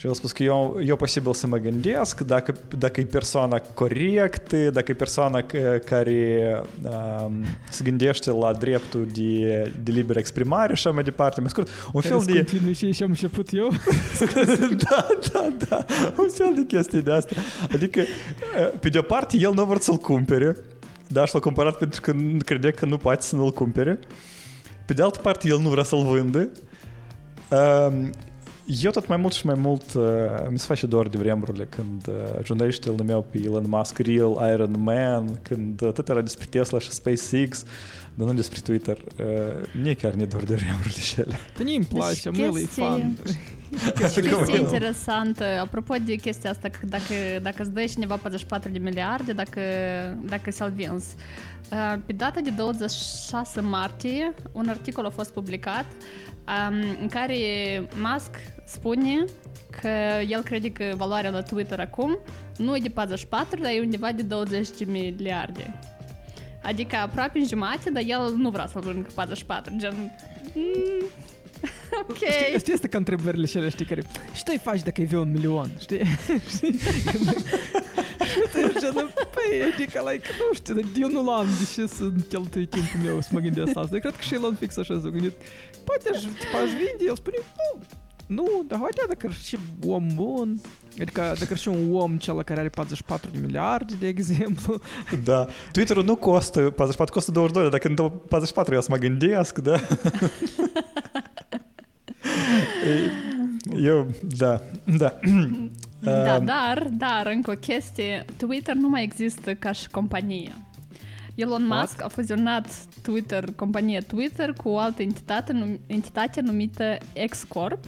[SPEAKER 1] Сейчас пускай я, я посибил самогендес, да, да кај персона коректи, да кај персона кари эм,
[SPEAKER 2] сгендеште ла дрепту ди делибер експримариша
[SPEAKER 1] ме департамент. Скоро, он фил ди... Сконтинуйте еще муше пут йо. Да, да, да. Он фил ди кести деста. Адика, пидо парти ел новар цел кумпери. Да, шло компарат пид креде кану пати сынал кумпери. Пидал парти ел ну врасал вынды. Um, eu tot mai mult și mai mult uh, mi se face doar de vremurile când uh, jurnaliștii îl numeau pe Elon Musk Real Iron Man, când uh, tot era despre Tesla și SpaceX, dar nu despre Twitter. Uh, mie chiar ne dor de vremurile și ele.
[SPEAKER 2] Pe mie îmi place,
[SPEAKER 3] Deci
[SPEAKER 2] mă, e
[SPEAKER 3] chestii-
[SPEAKER 2] fan. (laughs)
[SPEAKER 3] Chestie interesantă, apropo de chestia asta, că dacă, dacă îți dă cineva 44 de miliarde, dacă, dacă ți-l vinzi. Uh, Pe data de 26 martie, un articol a fost publicat um, în care Musk spune că el crede că valoarea la Twitter acum nu e de 44, dar e undeva de 20 de miliarde. Adică aproape în jumate, dar el nu vrea să-l vândă cu 44, gen... Mm, ok.
[SPEAKER 2] Știi, știi, este ca întrebările și știi, care... Și tu îi faci dacă îi vei un milion, știi? Știi? Și tu ești genul, păi, adică, like, nu știu, dar eu nu l-am, de ce să cheltui timpul meu să mă gândesc asta? Eu cred că și el fix așa s-a gândit. Poate aș, tipa, aș vinde, el spune, nu, nu, dar haide, dacă ar și om bun, Adică dacă ar și un om cel care are 44 de miliarde, de exemplu, (laughs)
[SPEAKER 1] Da. Twitter-ul nu costă 44, costă 22, dacă în 44 eu să mă gândesc, da? (laughs) eu, da, da.
[SPEAKER 3] Da,
[SPEAKER 1] Um,
[SPEAKER 3] dar, dar, încă o chestie, Twitter nu mai există ca și companie. Elon
[SPEAKER 2] What?
[SPEAKER 3] Musk a fuzionat Twitter, compania Twitter, cu o altă entitate, num- entitate numită X-Corp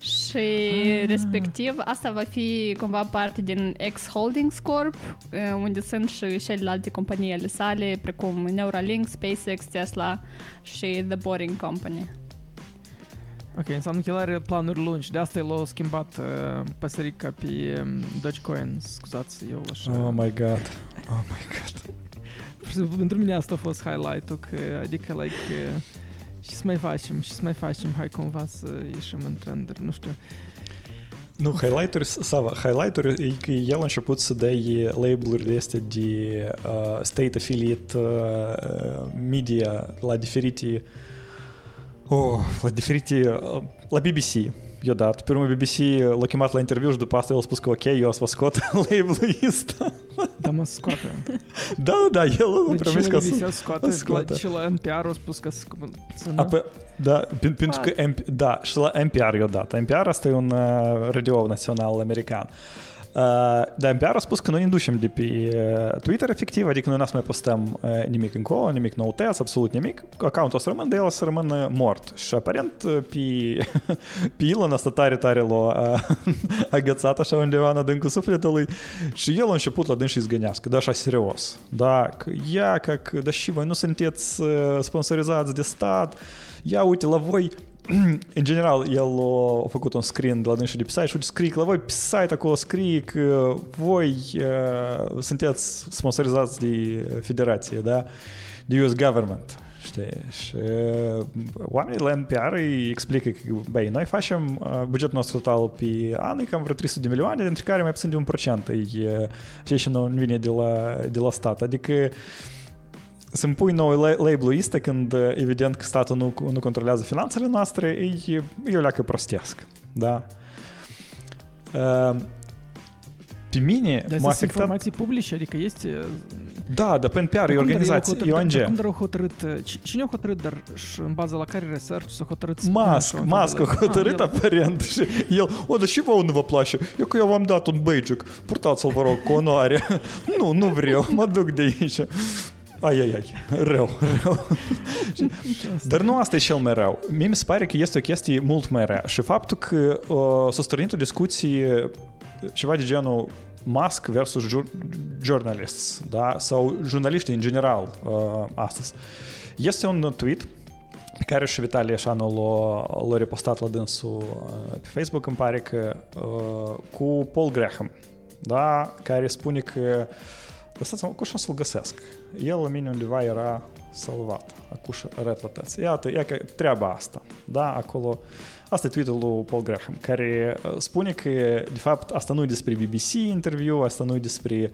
[SPEAKER 3] și
[SPEAKER 2] Ah.
[SPEAKER 3] respectiv asta va fi cumva parte din X Holdings Corp, eh, unde sunt și celelalte companii ale sale, precum Neuralink, SpaceX, Tesla și The Boring Company.
[SPEAKER 2] Ok, înseamnă că el are planuri lungi, de asta el a schimbat uh, păsărica pe um, Dogecoin, scuzați, eu așa...
[SPEAKER 1] Oh my god. Oh my god.
[SPEAKER 2] Pur- (laughs) Pentru mine asta a fost highlight-ul, că, adică, like, uh, și să mai facem, și să mai facem, hai cumva să ieșim în trenduri, nu știu.
[SPEAKER 1] Nu, highlight-uri, Sava, highlight-uri e că el a început să dea label-uri astea de uh, state affiliate uh, media la diferite oh, la diferite uh, la BBC i-a dat. Pe urmă BBC l-a chemat la interviu și după asta el a spus că ok, eu o să vă scot label-ul ăsta.
[SPEAKER 2] Dar mă scoate.
[SPEAKER 1] Da, da, el a
[SPEAKER 2] Deci
[SPEAKER 1] promis
[SPEAKER 2] și
[SPEAKER 1] că
[SPEAKER 2] la
[SPEAKER 1] o să...
[SPEAKER 2] BBC scoate,
[SPEAKER 1] o scoate.
[SPEAKER 2] la, și la NPR a spus că să să nu.
[SPEAKER 1] Apă, da, pen- pentru că MP, da, și la NPR i-a dat. NPR asta e un uh, radio național american. Uh, dar NPR a spus că noi ne ducem de pe uh, Twitter efectiv, adică noi n-o să mai postăm uh, nimic încolo, nimic noutăți, absolut nimic. Accountul o să rămână, dar el o să rămână mort. Și aparent uh, pe, pe Elon asta tare, tare l-a uh, agățat așa undeva în adâncul sufletului și el a început la dâns și zgânească, da, așa serios. Da, că ia, că, că da și voi nu sunteți uh, sponsorizați de stat, ia uite la voi (clears throat) în general, el a făcut un screen de la dânsul de pe site și uite, scrie că la voi pe site acolo scrie că voi uh, sunteți sponsorizați de federație, da? De US government. Știi? Și uh, oamenii la NPR îi explică că, băi, noi facem uh, bugetul nostru total pe an, e cam vreo 300 de milioane, dintre care mai puțin de un procent e uh, ceea ce nu vine de la, de la stat. Adică să-mi pui nou label ăsta când evident că statul nu, nu controlează finanțele noastre, e, e o leacă prostesc. Da? Uh, pe mine
[SPEAKER 2] Dar
[SPEAKER 1] m-a
[SPEAKER 2] sunt
[SPEAKER 1] afectat...
[SPEAKER 2] informații publice, adică este...
[SPEAKER 1] Da, dar pentru PR e
[SPEAKER 2] Cum dar
[SPEAKER 1] organizație,
[SPEAKER 2] el a
[SPEAKER 1] e
[SPEAKER 2] hotărât-
[SPEAKER 1] ONG.
[SPEAKER 2] dar Cum dar au hotărât... uh, ci- Cine a hotărât, dar și în baza la care research s-a hotărât... să
[SPEAKER 1] Musk,
[SPEAKER 2] pună așa
[SPEAKER 1] Musk
[SPEAKER 2] un
[SPEAKER 1] a
[SPEAKER 2] fel de-
[SPEAKER 1] hotărât
[SPEAKER 2] Ah, el-
[SPEAKER 1] aparent și el, o, dar și vouă nu vă place? Eu că eu v-am dat un băigic, purtați-l, vă rog, cu onoare. (laughs) nu, nu vreau, mă duc de aici. Ai, ai, ai, rău, rău. Dar nu asta e cel mai rău. Mie mi se pare că este o chestie mult mai rea. Și faptul că uh, s-a stârnit o discuție ceva de genul Musk versus jur- journalists, da? sau jurnaliști în general uh, astăzi. Este un tweet pe care și Vitalie Eșanu l-a, l-a repostat la dânsul uh, pe Facebook, îmi pare că uh, cu Paul Graham, da? care spune că lăsați-mă, cu să-l găsesc. El la mine undeva era salvat. Acum și arăt la tăți. Iată, ia că treaba asta. Da, acolo. Asta e tweet-ul lui Paul Graham, care uh, spune că, de fapt, asta nu e despre BBC interviu, asta nu e despre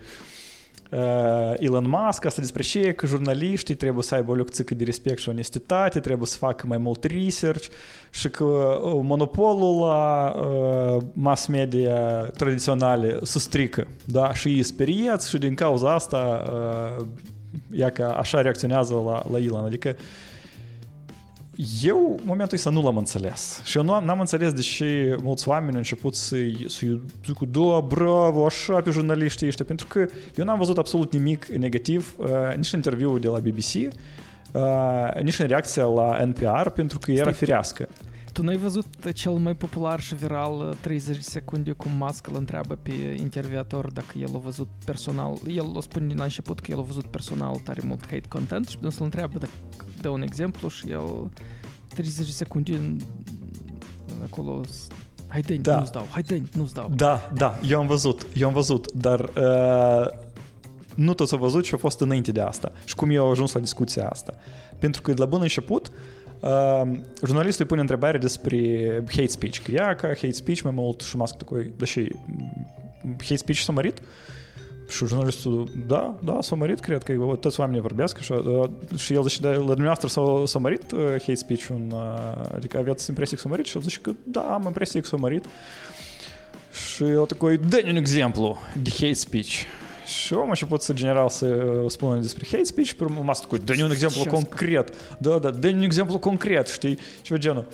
[SPEAKER 1] uh, Elon Musk, asta e despre ce că jurnaliștii trebuie să aibă o lecție de respect și onestitate, trebuie să facă mai mult research și că uh, monopolul la uh, mass media tradiționale se strică, da, și îi speriați și din cauza asta uh, ea că așa reacționează la, la Elon, adică eu, în momentul ăsta, nu l-am înțeles. Și eu nu am, n-am înțeles de ce mulți oameni au început să-i, să-i zică, da, bravo, așa pe jurnaliștii ăștia, pentru că eu n-am văzut absolut nimic negativ, uh, nici în interviul de la BBC, uh, nici în reacția la NPR, pentru că era
[SPEAKER 2] Stai.
[SPEAKER 1] firească.
[SPEAKER 2] Tu n-ai văzut cel mai popular și viral uh, 30 secunde cum Musk îl întreabă pe interviator dacă el a văzut personal, el o spune din la început că el a văzut personal tare mult hate content și să-l întreabă dacă dă un exemplu și el 30 secunde în- acolo s- Hai dă
[SPEAKER 1] Da.
[SPEAKER 2] nu-ți dau, hai dă nu-ți dau.
[SPEAKER 1] Da, da, eu am văzut, eu am văzut, dar uh, nu toți au văzut și a fost înainte de asta. Și cum eu au ajuns la discuția asta. Pentru că de la bun început, uh, jurnalistul îi pune întrebare despre hate speech. Că ea ca hate speech mai mult și mască такой, da și m, hate speech s-a mărit? Și jurnalistul, da, da, s-a mărit, cred că вот, toți oamenii vorbesc și, uh, și el zice, da, la dumneavoastră s-a, s-a mărit uh, hate speech-ul, uh, adică aveți impresia că s-a mărit? Și el zice că da, am impresia că s-a mărit. Și el такой, дай un exemplu de hate speech. Și om a început să general să spună despre hate speech, m-a scut, dă-ne un exemplu concret, da, da, dă-ne un exemplu concret, știi, ceva genul.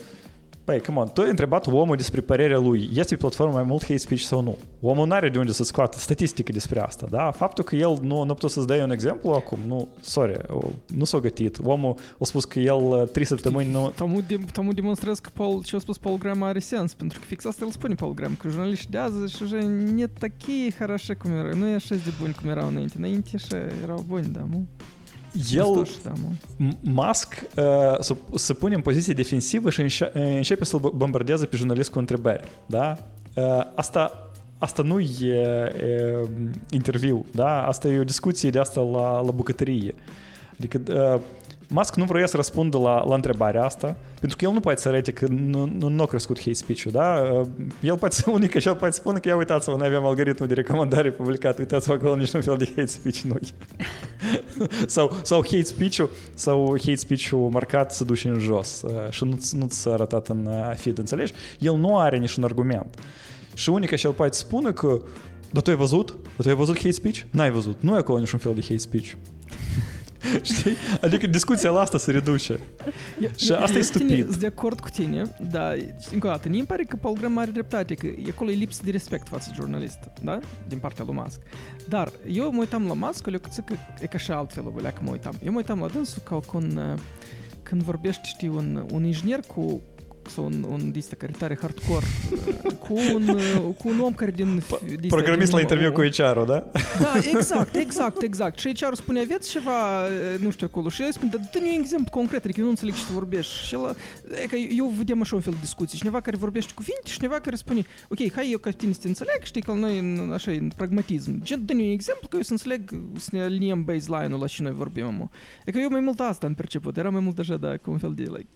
[SPEAKER 1] Păi, come on, tu ai întrebat omul despre părerea lui, este pe platformă mai mult hate speech sau nu? Omul nu are de unde să scoată statistică despre asta, da? Faptul că el nu, nu a putut să-ți dea un exemplu acum, nu, sorry, o- nu s-a gătit. Omul a spus că el uh, trei săptămâni nu...
[SPEAKER 2] Тому, de, тому demonstrează că Paul, ce a spus Paul Graham are sens, pentru că fix asta el spune Paul Graham, că jurnaliștii de azi și уже не такие хороши, cum erau, nu e așa de buni cum erau înainte, înainte așa erau buni, da, mă?
[SPEAKER 1] El,
[SPEAKER 2] Pustoși, da, mă.
[SPEAKER 1] M- Musk uh, se, se pune în poziție defensivă și înșe- începe să-l bo- bombardează pe jurnalist cu întrebări. Da? Uh, asta, asta nu e, e interviu, da? asta e o discuție de asta la, la bucătărie. Adică uh, Musk nu vrea să răspundă la, la întrebarea asta, pentru că el nu poate să arate că nu, nu, nu a crescut hate speech-ul, da? Uh, El poate să, (laughs) unică și el poate spune că ia uitați-vă, noi avem algoritmul de recomandare publicat, uitați-vă acolo niciun fel de hate speech nu (laughs) e. sau, sau hate speech-ul sau hate speech-ul marcat să duci în jos uh, și nu, nu-ți arătat în uh, feed, înțelegi? El nu are niciun argument. Și unica ce el poate spune că dar tu ai văzut? Dar tu ai văzut hate speech? N-ai văzut. Nu e acolo niciun fel de hate speech. (laughs) Știi? Adică discuția la asta se reduce. Și asta e stupid.
[SPEAKER 2] Sunt de acord cu tine, dar încă o dată, mie îmi pare că Paul Graham are dreptate, că e acolo e lipsă de respect față de jurnalist, da? Din partea lui Musk. Dar eu mă uitam la Musk, o că e ca și altfel, o că mă uitam. Eu mă uitam la dânsul ca când, uh, când vorbești, știi, un, un inginer cu sau un, un distă care e tare hardcore, uh, (laughs) cu un, uh, cu un om care din... din-
[SPEAKER 1] Programist la
[SPEAKER 2] din-
[SPEAKER 1] interviu cu HR-ul, da?
[SPEAKER 2] Da, exact, exact, exact. Și HR spune, aveți ceva, e, nu știu, acolo. Și el spune, dar dă-mi un exemplu concret, adică eu nu înțeleg ce tu vorbești. Și el, e că eu vedem așa un fel de discuții. Cineva care vorbește cuvinte și cineva care spune, ok, hai eu ca tine să te înțeleg, știi, că noi în, așa, în pragmatism. Gen, dă-mi un exemplu că eu să înțeleg, să ne aliniem baseline-ul la și noi vorbim, mă. E că eu mai mult asta am perceput, era mai mult așa, da, ca un fel de, like,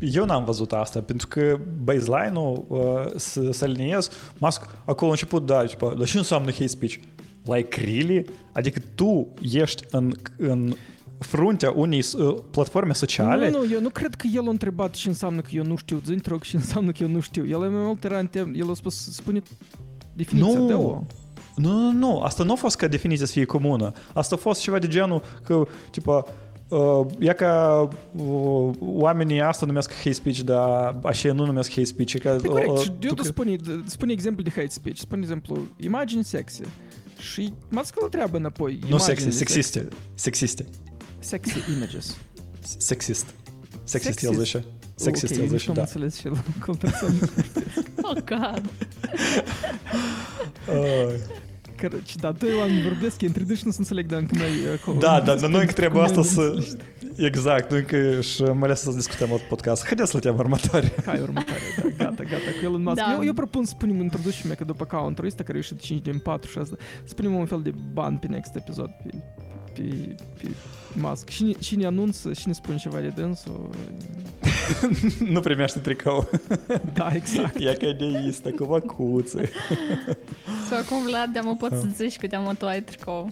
[SPEAKER 1] Eu n-am văzut asta, pentru că baseline-ul uh, să, să aliniez, Musk acolo a început, da, tipo, dar ce înseamnă hate speech? Like really? Adică tu ești în, în fruntea unei uh, platforme sociale?
[SPEAKER 2] Nu, nu, eu nu cred că el a întrebat ce înseamnă că eu nu știu. Zintrog și înseamnă că eu nu știu. El mai mult era în tem- el a spus, spune definiția
[SPEAKER 1] Nu.
[SPEAKER 2] de o.
[SPEAKER 1] Nu, nu, nu, asta nu a fost ca definiția să fie comună. Asta a fost ceva de genul că, tipa, uh, e ca uh, oamenii asta numesc hate speech, dar așa nu numesc hate speech. E ca,
[SPEAKER 2] E corect,
[SPEAKER 1] uh,
[SPEAKER 2] și eu
[SPEAKER 1] tu
[SPEAKER 2] tu
[SPEAKER 1] că-
[SPEAKER 2] spune, spune exemplu de hate speech. Spune exemplu, imagini sexy. Și mască la treabă înapoi.
[SPEAKER 1] Nu
[SPEAKER 2] imaginile
[SPEAKER 1] sexy, sexiste. Sexiste.
[SPEAKER 2] Sexy images.
[SPEAKER 1] Sexist. Sexist el
[SPEAKER 2] Sexist.
[SPEAKER 1] zice. Sexist
[SPEAKER 2] ok,
[SPEAKER 1] el
[SPEAKER 2] nici
[SPEAKER 1] zice,
[SPEAKER 2] nu am
[SPEAKER 1] da.
[SPEAKER 2] înțeles și el cum persoană.
[SPEAKER 3] Oh, God.
[SPEAKER 1] Ai.
[SPEAKER 2] Короче, da, doi oameni vorbesc, îi introduci, nu se înțeleg, dar încă noi acolo.
[SPEAKER 1] Da, dar dar noi încă trebuie
[SPEAKER 2] Cum
[SPEAKER 1] asta
[SPEAKER 2] noi
[SPEAKER 1] să... Exact, noi încă și mai ales să discutăm alt podcast. Haideți la tema următoare.
[SPEAKER 2] Hai, următoare, da, gata, gata, cu Elon Musk.
[SPEAKER 3] Da.
[SPEAKER 2] Eu, eu propun să punem introducem că după counter ăsta, care a ieșit 5 din 4 și asta, să punem un fel de ban pe next episod, pe, pe, pe Musk. Cine, cine anunță, cine spune ceva de dânsul, (laughs)
[SPEAKER 1] nu primește tricou.
[SPEAKER 2] da, exact.
[SPEAKER 1] E cadeistă, cu văcuțe.
[SPEAKER 3] Sau acum, Vlad, de-amă pot să zici că de-amă tu ai tricou.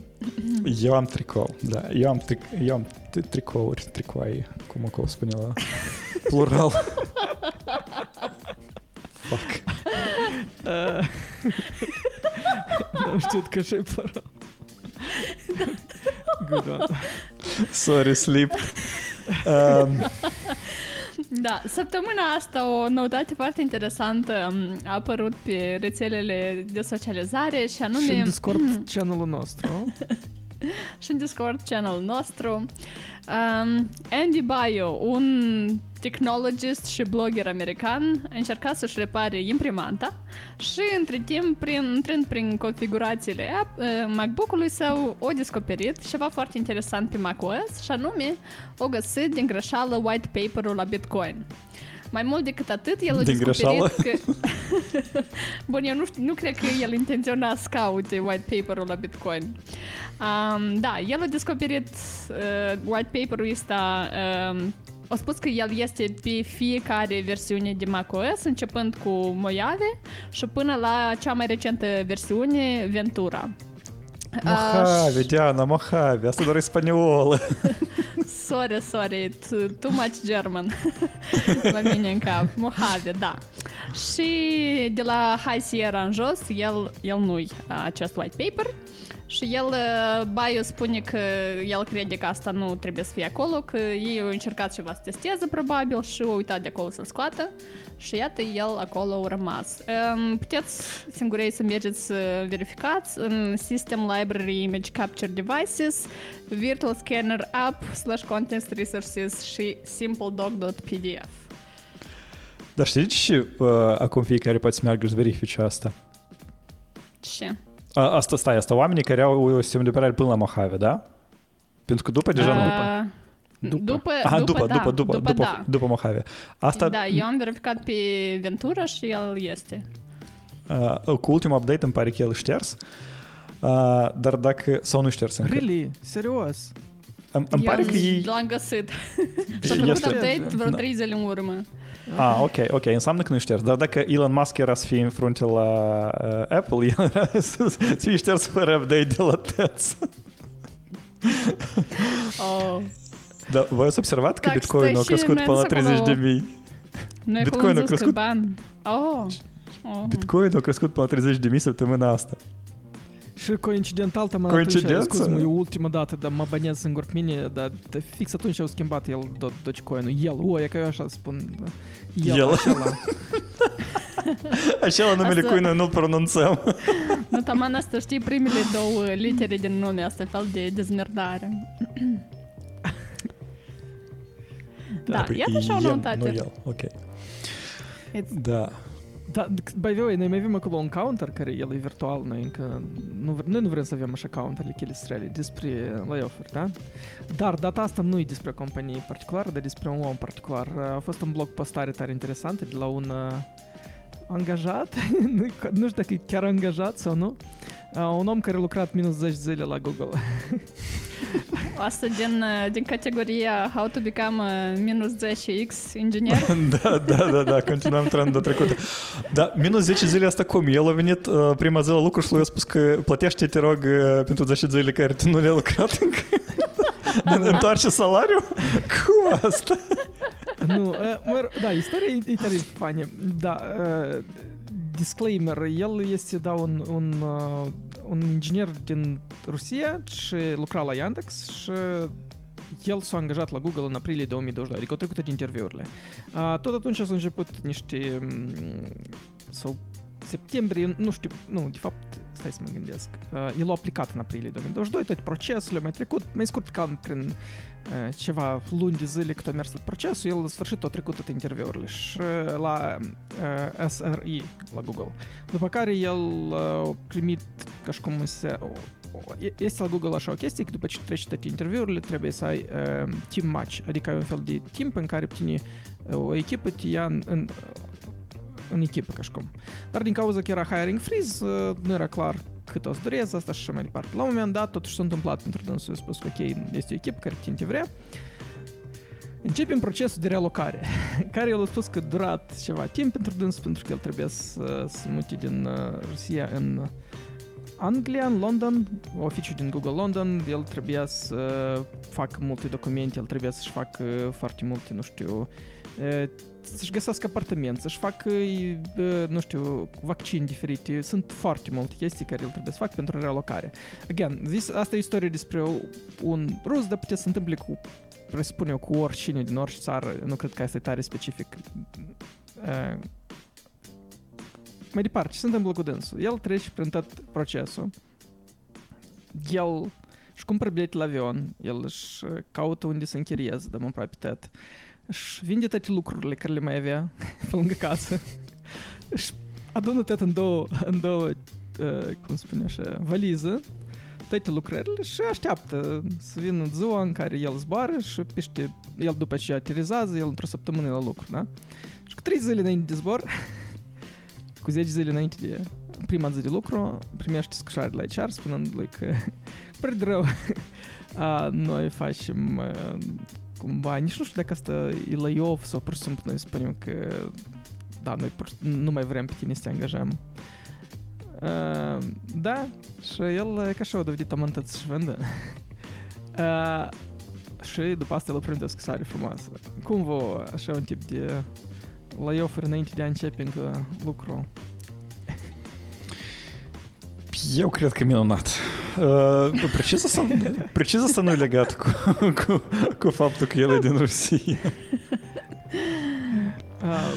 [SPEAKER 1] Eu am tricou, da. Eu am, tric- eu am t- tricouri, tricoai, cum acolo spune la (laughs) plural. Fuck.
[SPEAKER 2] Uh, N-am știut că așa e plural. Good one.
[SPEAKER 1] Sorry, sleep. Um,
[SPEAKER 3] Da, săptămâna asta o noutate foarte interesantă um, a apărut pe rețelele de socializare și anume...
[SPEAKER 2] Și în Discord channel-ul nostru. (laughs) (laughs)
[SPEAKER 3] și în Discord channel nostru. Um, Andy Bio, un technologist și blogger american, a încercat să-și repare imprimanta și între timp, prin, intrând prin configurațiile app, uh, MacBook-ului său, o descoperit ceva foarte interesant pe macOS și anume o găsit din greșeală white paper-ul la Bitcoin. Mai mult decât atât, el a
[SPEAKER 1] Din
[SPEAKER 3] descoperit că... (laughs) Bun, eu nu, știu, nu cred că el intenționa să caute white paper-ul la Bitcoin. Um, da, el a descoperit uh, white paper-ul ăsta um, a spus că el este pe fiecare versiune de macOS, începând cu Mojave și până la cea mai recentă versiune, Ventura.
[SPEAKER 1] Mojave, Diana, Mojave. Asta doar e spaniolă.
[SPEAKER 3] Sorry, sorry, t- too much German la mine în cap. Mojave, da. Și de la High Sierra în jos, el, el nu-i acest white paper. Și el, uh, Baio spune că el crede că asta nu trebuie să fie acolo, că ei au încercat ceva să testeze probabil și au uitat de acolo să-l scoată. Și iată, el acolo a rămas. Um, puteți singurei să mergeți să verificați în System Library Image Capture Devices, Virtual Scanner App, slash Content Resources și simpledoc.pdf.
[SPEAKER 1] Dar știi și uh, acum fiecare poate să meargă să verifice asta?
[SPEAKER 3] Ce?
[SPEAKER 1] A, asta, stai, asta oamenii care au sistem de operare până la Mojave, da? Pentru că după deja nu...
[SPEAKER 3] Uh,
[SPEAKER 2] După.
[SPEAKER 3] După,
[SPEAKER 1] Aha,
[SPEAKER 3] după,
[SPEAKER 1] după,
[SPEAKER 3] da,
[SPEAKER 1] după, după, după,
[SPEAKER 3] da.
[SPEAKER 1] după Mojave. Asta,
[SPEAKER 3] Da, eu am verificat pe Ventura și el este.
[SPEAKER 1] uh, cu ultimul update îmi pare că el e șters. Uh, dar dacă... Sau nu șters încă.
[SPEAKER 2] Really? Serios?
[SPEAKER 1] Îmi, îmi
[SPEAKER 3] eu
[SPEAKER 1] pare că ei...
[SPEAKER 3] l-am găsit. (laughs) Și-a
[SPEAKER 1] Este-
[SPEAKER 3] făcut update vreo
[SPEAKER 1] Da.
[SPEAKER 3] 3 zile în urmă.
[SPEAKER 1] Ah, ok, ok, înseamnă că nu șters. Dar dacă Elon Musk era să fie în frunte la uh, Apple, el era (laughs) să, să fie șters fără update de la Tesla.
[SPEAKER 3] Oh.
[SPEAKER 1] Da, voi ați observat că bitcoinul a crescut până la 30 de mii?
[SPEAKER 3] Bitcoinul
[SPEAKER 1] a crescut...
[SPEAKER 3] Ban. Oh. Oh.
[SPEAKER 1] Bitcoinul a crescut până la 30 de mii săptămâna asta.
[SPEAKER 2] Și coincidental, te-am
[SPEAKER 1] Coincidență?
[SPEAKER 2] atunci, scuze, e ultima dată, dar mă banez singur pe mine, dar fix atunci au schimbat el Dogecoin-ul. El, o, e că eu așa spun. El,
[SPEAKER 1] el.
[SPEAKER 2] acela.
[SPEAKER 1] acela (laughs) numele
[SPEAKER 3] asta...
[SPEAKER 1] cui noi nu pronunțăm. (laughs)
[SPEAKER 3] nu, taman asta știi primele două litere din nume, asta fel de dezmerdare. (clears throat) Da,
[SPEAKER 1] Păi,
[SPEAKER 3] iată așa o
[SPEAKER 1] el,
[SPEAKER 3] noutate.
[SPEAKER 1] Nu el, ok.
[SPEAKER 3] It's-
[SPEAKER 1] Da.
[SPEAKER 2] Da, by the way, noi mai avem acolo un counter care el e virtual, noi încă nu, vre- noi nu vrem să avem așa counterele chilistrele despre layoff-uri, da? Dar data asta nu e despre o companie particulară, dar despre un om particular. A fost un blog postare tare interesantă de la un uh, angajat, nu- (laughs) nu știu dacă e chiar angajat sau nu, uh, un om care a lucrat minus 10 zile la Google.
[SPEAKER 3] Asta din, din categoria How to become a minus 10x inginer.
[SPEAKER 1] da, da, da, da, continuăm trendul trecut. Da, minus 10 zile asta cum? El a venit uh, prima zi la lucru și l-a spus că plătește, te rog, uh, pentru 10 zile care tu nu le-ai lucrat încă. Întoarce salariul? Cum asta?
[SPEAKER 2] nu, uh, mă, da, istoria e, e tare funny. Da, uh, disclaimer, el este, da, un, un, uh, un inginer din Rusia și lucra la Yandex și el s-a angajat la Google în aprilie 2022, adică au trecut toate interviurile. Uh, tot atunci s-au început niște... sau septembrie, nu știu, nu, de fapt, stai să mă gândesc. Uh, el a aplicat în aprilie 2022, toate procesele, mai trecut, mai scurt cam prin uh, ceva luni de zile cât a mers tot procesul, el în sfârșit a trecut toate interviurile și la uh, SRI, la Google. După care el uh, a primit, ca și cum se... Este la Google așa o chestie, că după ce treci toate interviurile, trebuie să ai uh, team match, adică ai un fel de timp în care tine o echipă te ia în, în în echipă, ca și cum. Dar din cauza că era hiring freeze, nu era clar cât o să dureze asta și așa mai departe. La un moment dat, totuși s-a întâmplat pentru dânsul, a spus că ok, este o echipă care tine te vrea, Începem procesul de relocare, (laughs) care el a spus că durat ceva timp pentru dânsul, pentru că el trebuie să se mute din Rusia în Anglia, în London, oficiul din Google London, el trebuia să facă multe documente, el trebuia să-și facă foarte multe, nu știu, să-și găsească apartament, să-și facă, nu știu, vaccini diferite. Sunt foarte multe chestii care el trebuie să facă pentru relocare. Again, this, asta e istorie despre un rus, dar putea să se întâmple cu, presupun eu, cu oricine din orice țară. Nu cred că asta e tare specific. Uh, mai departe, ce se întâmplă cu dânsul? El trece prin tot procesul. El își cumpără bilete la avion, el își caută unde să închirieze, dăm aproape tot. Își vinde toate lucrurile care le mai avea pe lângă casă. Își adună tot în două, în două uh, cum spune așa, valiză, toate lucrările și așteaptă să vină ziua în care el zboară și pește, el după ce aterizează, el într-o săptămână la lucru, da? Și cu trei zile înainte de zbor, cu 10 zile înainte de prima zi de lucru, primește scrisoare de la HR spunându-lui că prea rău, a, noi facem a, cumva, nici nu știu dacă asta e layoff sau pur și simplu noi spunem că da, noi pur, nu mai vrem pe tine să te angajăm. Uh, da, și el ca și o dovedit amântăt să-și vândă. (laughs) Uh, și după asta el prinde o scrisoare frumoasă. Cum vă așa un tip de layoff-uri înainte de a începe încă lucru?
[SPEAKER 1] Eu cred că minunat. Uh, precis, asta, precis asta nu e legat cu, cu, cu faptul că el e din Rusia.
[SPEAKER 2] Uh,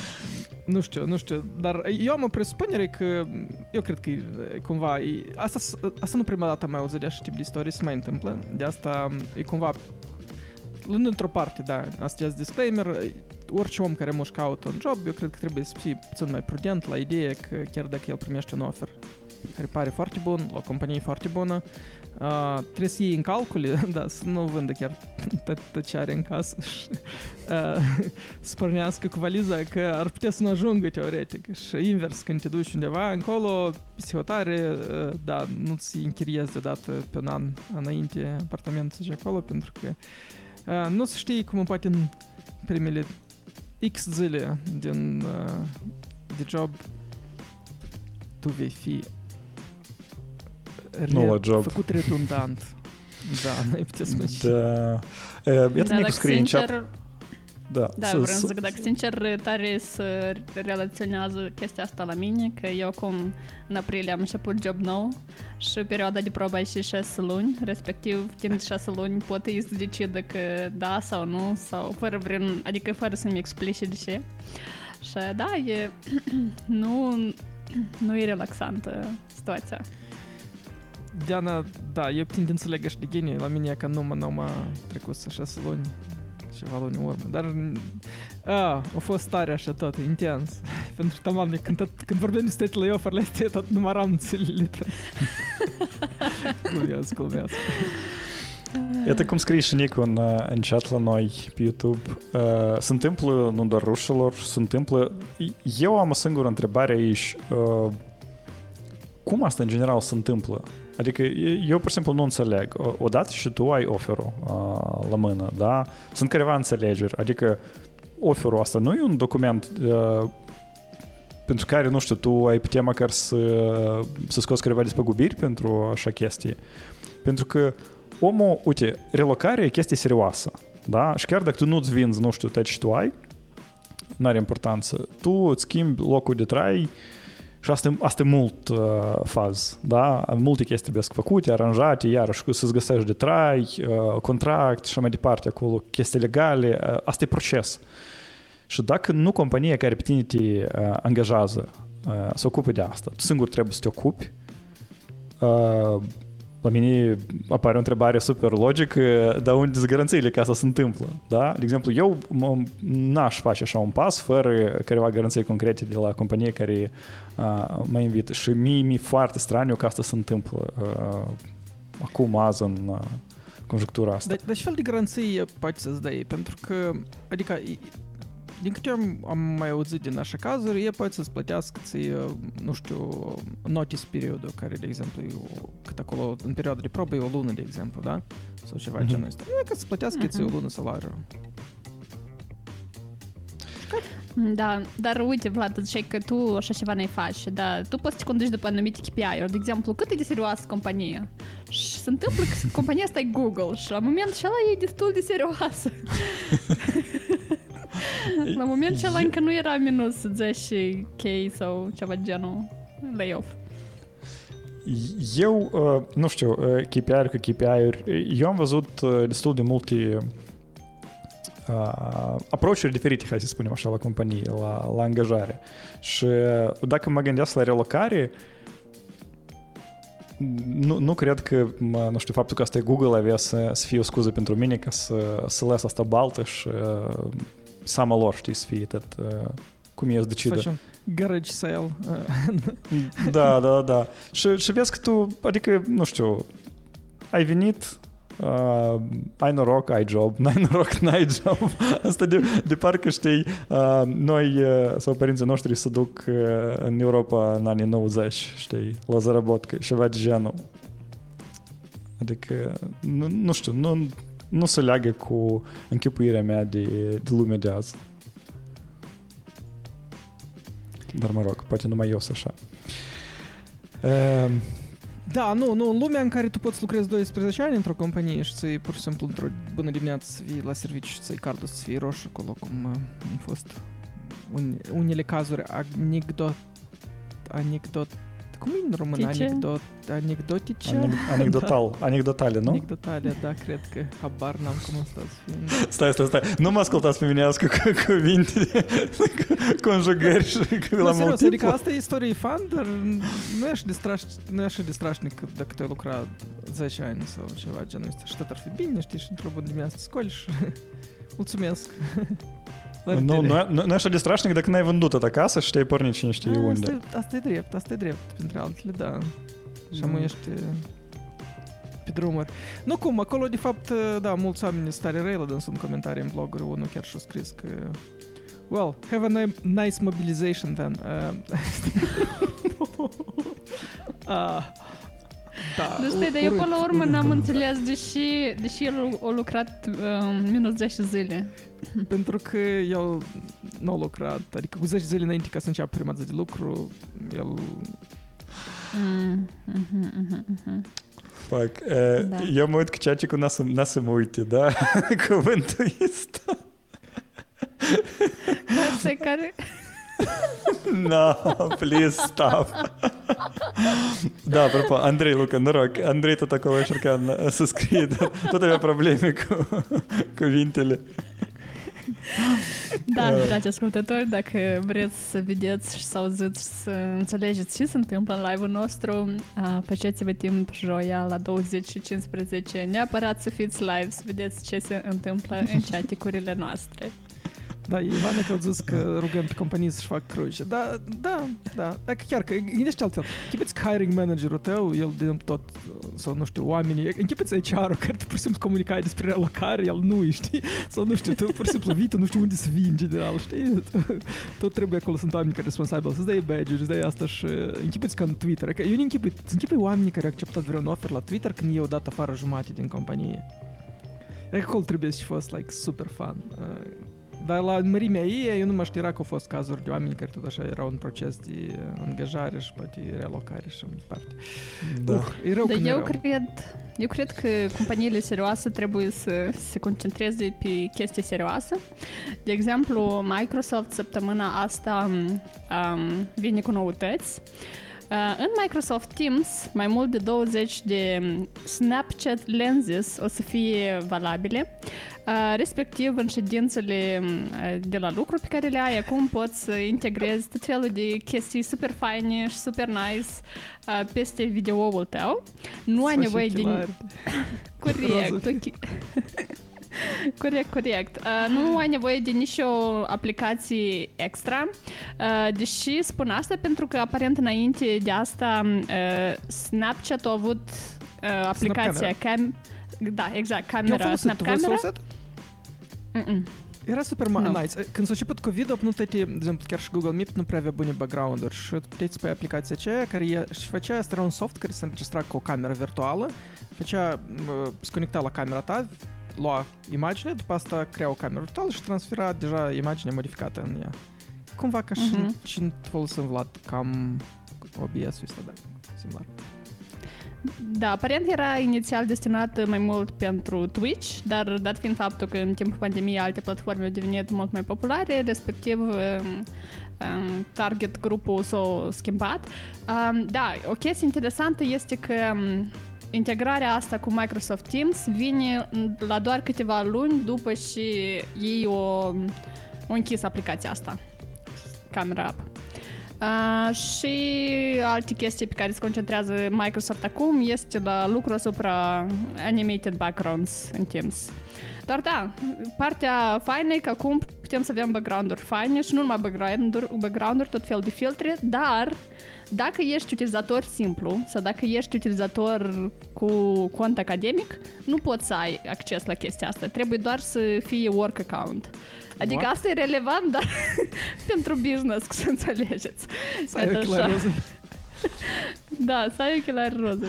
[SPEAKER 2] nu știu, nu știu, dar eu am o presupunere că eu cred că e, cumva e, asta, asta nu prima dată am mai auzit de așa tip de istorie se mai întâmplă, de asta e cumva într-o parte, da, asta e disclaimer, orice om care moș caută un job, eu cred că trebuie să fie puțin mai prudent la ideea că chiar dacă el primește un offer care pare foarte bun, la o companie foarte bună, Uh, trebuie să iei în calcule, (laughs) da, să nu vândă chiar (laughs) tot, tot ce are în casă (laughs) și uh, să pornească cu valiza că ar putea să nu ajungă teoretic. Și invers, când te duci undeva încolo, psihotare, uh, da, nu-ți închiriezi deodată pe un an înainte apartamentul și acolo, pentru că uh, nu să știi cum poate în primele X zile din uh, de job tu vei fi
[SPEAKER 1] Nu la job.
[SPEAKER 2] făcut redundant. Da, (laughs) n-ai putea spune.
[SPEAKER 1] Da. Uh, Iată
[SPEAKER 3] Da,
[SPEAKER 1] mic
[SPEAKER 3] dacă
[SPEAKER 1] screenshot.
[SPEAKER 3] sincer,
[SPEAKER 1] Da,
[SPEAKER 3] da,
[SPEAKER 1] să-
[SPEAKER 3] vreau
[SPEAKER 1] să-
[SPEAKER 3] să zic, dacă sincer tare să relaționează chestia asta la mine, că eu acum în aprilie am început job nou și perioada de probă e și 6 luni, respectiv timp de 6 luni pot ei să decidă că da sau nu, sau fără vreun, adică fără să-mi explice de ce. Și da, e, (clears throat) nu, nu e relaxantă situația.
[SPEAKER 2] Diana, da, eu tind înțeleg și de genie. La mine e că nu mă, nu mă trecut să șase luni, ceva luni în urmă. Dar a, a fost tare așa tot, intens. (laughs) Pentru că, man, când, tot, când vorbim despre la offer astea, tot număram țelile. (laughs) Glumesc, glumesc.
[SPEAKER 1] Iată cum scrie și Nicu în, uh, în chat la noi pe YouTube. Uh, se întâmplă nu doar rușilor, se întâmplă... Eu am o singură întrebare aici. Uh, cum asta în general se întâmplă? Adică eu, pur și simplu, nu înțeleg. Odată și tu ai oferul uh, la mână, da? Sunt careva înțelegeri. Adică oferul asta nu e un document uh, pentru care, nu știu, tu ai putea măcar să, să scoți careva despăgubiri pentru așa chestii. Pentru că omul, uite, relocarea e chestie serioasă, da? Și chiar dacă tu nu-ți vinzi, nu știu, ce tu ai, n-are importanță. Tu îți schimbi locul de trai și asta, asta e mult uh, faz, da? Multe chestii trebuie făcute, aranjate, iarăși să-ți găsești de trai, uh, contract și mai departe acolo, chestii legale, uh, asta e proces. Și dacă nu compania care pe tine te uh, angajează uh, se ocupe de asta, tu singur trebuie să te ocupi, uh, la mine apare o întrebare super logică, dar unde sunt garanțiile că asta se întâmplă? Da? De exemplu, eu n-aș face așa un pas fără careva garanții concrete de la companie care uh, mă invită. Și mie mi-e foarte straniu că asta se întâmplă uh, acum, azi, în uh, conjunctura asta.
[SPEAKER 2] Dar, dar ce fel de garanții poți să-ți dai? Pentru că, adică, din câte am, am mai auzit din așa cazuri, e poate să-ți plătească ți, nu știu, notice periodul, care, de exemplu, e cât acolo, în perioada de probă e o lună, de exemplu, da? Sau ceva mm-hmm. genul ăsta. E că să plătească mm-hmm. ți o lună salariu.
[SPEAKER 3] Da, dar uite, Vlad, ziceai că tu așa ceva n-ai face, dar tu poți să te conduci după anumite KPI-uri. De exemplu, cât e de serioasă compania? Și se întâmplă că compania asta e Google și la momentul acela e destul de serioasă. (laughs) La moment ăla încă nu era minus 10 K sau ceva genul layoff.
[SPEAKER 1] Eu, uh, nu știu, uh, KPI-uri cu KPI-uri, eu am văzut uh, destul de multe uh, approach-uri diferite, hai să spunem așa, la companie, la, la angajare. Și dacă mă gândesc la relocare, nu, nu cred că, mă, nu știu, faptul că asta e Google avea să, să fie o scuză pentru mine ca să, să las asta baltă și uh, sama lor, știi, să fie tot uh, cum e să decidă.
[SPEAKER 2] Facem garage sale.
[SPEAKER 1] da, da, da. Și, și vezi că tu, adică, nu știu, ai venit, uh, ai noroc, ai job, (laughs) n-ai noroc, n-ai job. Asta de, de parcă știi, uh, noi uh, sau părinții noștri se duc uh, în Europa în anii 90, știi, la zarabotcă, ceva de genul. Adică, nu, nu știu, nu, nu se leagă cu închipuirea mea de, de lumea de azi. Dar mă rog, poate numai eu sunt așa.
[SPEAKER 2] Uh, da, nu, nu, în lumea în care tu poți lucrezi 12 ani într-o companie și să pur și simplu într-o bună dimineață să vii la serviciu și să-i cardul să fie roșu acolo, cum uh, a fost un, unele cazuri anecdot, anecdot cum e în română? Anecdot, anecdotice? (laughs)
[SPEAKER 1] Anecdotal, anecdotale, nu?
[SPEAKER 2] Anecdotale, da, cred că habar n-am cum asta să fie.
[SPEAKER 1] Stai, stai, stai. Nu mă ascultați pe mine azi cu cuvinte, (laughs) conjugări și la
[SPEAKER 2] mult adică asta e istorie fan, dar nu e așa de, straș, nu e așa de strașnic dacă te-ai lucrat 10 ani sau ceva genul ăsta. Și tot ar fi bine, știi, și într-o bună dimineață scoli și (laughs) mulțumesc.
[SPEAKER 1] Nu, nu, nu, nu așa de strașnic dacă n-ai vândut o acasă și te-ai pornit cine știe
[SPEAKER 2] a,
[SPEAKER 1] unde.
[SPEAKER 2] Asta, asta e drept, asta e drept, printre altele, da. Și mm. ești pe drumuri. Nu cum, acolo de fapt, da, mulți oameni stare răi la sunt comentarii în bloguri, unul chiar și-a scris că Well, have a nice mobilization then. Uh,
[SPEAKER 3] uh, da, deci, stai, dar eu până la urmă n-am înțeles deși, deși el a lucrat uh, minus 10 zile. (laughs)
[SPEAKER 2] Pentru că el nu a lucrat, adică cu 10 zile înainte ca să înceapă prima zi de lucru, el... Mm, mm-hmm,
[SPEAKER 1] mm-hmm, mm-hmm. Fuck, uh, da. eu mă uit cu ceea ce cu n-a să, n-a să mă uite, da? (laughs) Cuvântul ăsta.
[SPEAKER 3] care... (laughs)
[SPEAKER 1] no, please stop. da, apropo, Andrei, Luca, noroc. Andrei tot acolo încerca să scrie, tot avea probleme cu cuvintele. (laughs)
[SPEAKER 3] Da, dragi ascultători, dacă vreți să vedeți și să auziți să înțelegeți ce se întâmplă în live-ul nostru, faceți-vă timp joia la 20 și 15. Neapărat să fiți live, să vedeți ce se întâmplă în (laughs) chaticurile noastre.
[SPEAKER 2] Da, Ivana că au zis că rugăm pe companii să-și facă cruce. Da, da, da. Dacă chiar că gândește altfel. Închipeți că hiring managerul tău, el din tot, sau nu știu, oamenii, închipeți HR-ul care tu pur și simplu comunicai despre relocare, el nu știi? Sau nu știu, tu pur și simplu vii, tu nu știu unde să vii în general, știi? Tot trebuie acolo, sunt oameni care responsabili să-ți dai badge să dai asta și închipeți ca în Twitter. Că eu nu închipui, închipui oamenii care au acceptat vreun offer la Twitter când eu dat afară jumate din companie. E acolo trebuie să fost like super fun. Dar la mărimea ei, eu nu mă știu, era că au fost cazuri de oameni care tot așa erau în proces de angajare și poate relocare și mai departe.
[SPEAKER 1] Da.
[SPEAKER 2] Uh, e rău
[SPEAKER 3] Dar
[SPEAKER 2] când e
[SPEAKER 3] eu
[SPEAKER 2] rău.
[SPEAKER 3] cred, eu cred că companiile serioase trebuie să se concentreze pe chestii serioase. De exemplu, Microsoft săptămâna asta um, vine cu noutăți. Uh, în Microsoft Teams, mai mult de 20 de Snapchat lenses o să fie valabile. Uh, respectiv, în ședințele uh, de la lucru pe care le ai acum, poți să integrezi tot felul de chestii super faine și super nice uh, peste videoul tău. Nu ai
[SPEAKER 2] Să
[SPEAKER 3] nevoie
[SPEAKER 2] și
[SPEAKER 3] de...
[SPEAKER 2] ochelari.
[SPEAKER 3] Corect,
[SPEAKER 2] Roze.
[SPEAKER 3] ok. (laughs) (laughs) Corect, corect. Uh, nu ai nevoie de nicio aplicație extra, uh, deși spun asta pentru că aparent înainte de asta uh, Snapchat a avut uh, aplicația cam... Da, exact,
[SPEAKER 2] Eu am
[SPEAKER 3] camera,
[SPEAKER 2] folosit,
[SPEAKER 3] Snap
[SPEAKER 2] tu v-ați
[SPEAKER 3] camera.
[SPEAKER 2] folosit?
[SPEAKER 3] Mm-mm.
[SPEAKER 2] Era super
[SPEAKER 3] Nu.
[SPEAKER 2] no. nice. Când s-a început COVID, au apărut toate, de exemplu, chiar și Google Meet nu prea avea bune background-uri și tu puteți pe aplicația aceea care e, și făcea, asta era un soft care se înregistra cu o cameră virtuală, făcea, mă, se conecta la camera ta, lua imagine, după asta crea o cameră virtuală și transfera deja imaginea modificată în ea. Cumva ca și
[SPEAKER 3] Mhm.
[SPEAKER 2] ce folosim Vlad, cam OBS-ul ăsta, da, similar.
[SPEAKER 3] Da, aparent era inițial destinat mai mult pentru Twitch, dar dat fiind faptul că în timpul pandemiei alte platforme au devenit mult mai populare, respectiv um, um, target grupul s-a schimbat. Um, da, o chestie interesantă este că um, integrarea asta cu Microsoft Teams vine la doar câteva luni după și ei o, o închis aplicația asta, Camera App. Uh, și alte chestii pe care se concentrează Microsoft acum este la lucru asupra animated backgrounds în Teams. Dar da, partea faină e că acum putem să avem background-uri faine și nu numai background-uri, background-uri tot fel de filtre, dar dacă ești utilizator simplu sau dacă ești utilizator cu cont academic, nu poți să ai acces la chestia asta. Trebuie doar să fie work account. Adică
[SPEAKER 2] What?
[SPEAKER 3] asta e relevant, dar (laughs) pentru business, să înțelegeți.
[SPEAKER 2] Să ai
[SPEAKER 3] Iată
[SPEAKER 2] ochelari
[SPEAKER 3] așa.
[SPEAKER 2] roze.
[SPEAKER 3] Da, să ai ochelari roze.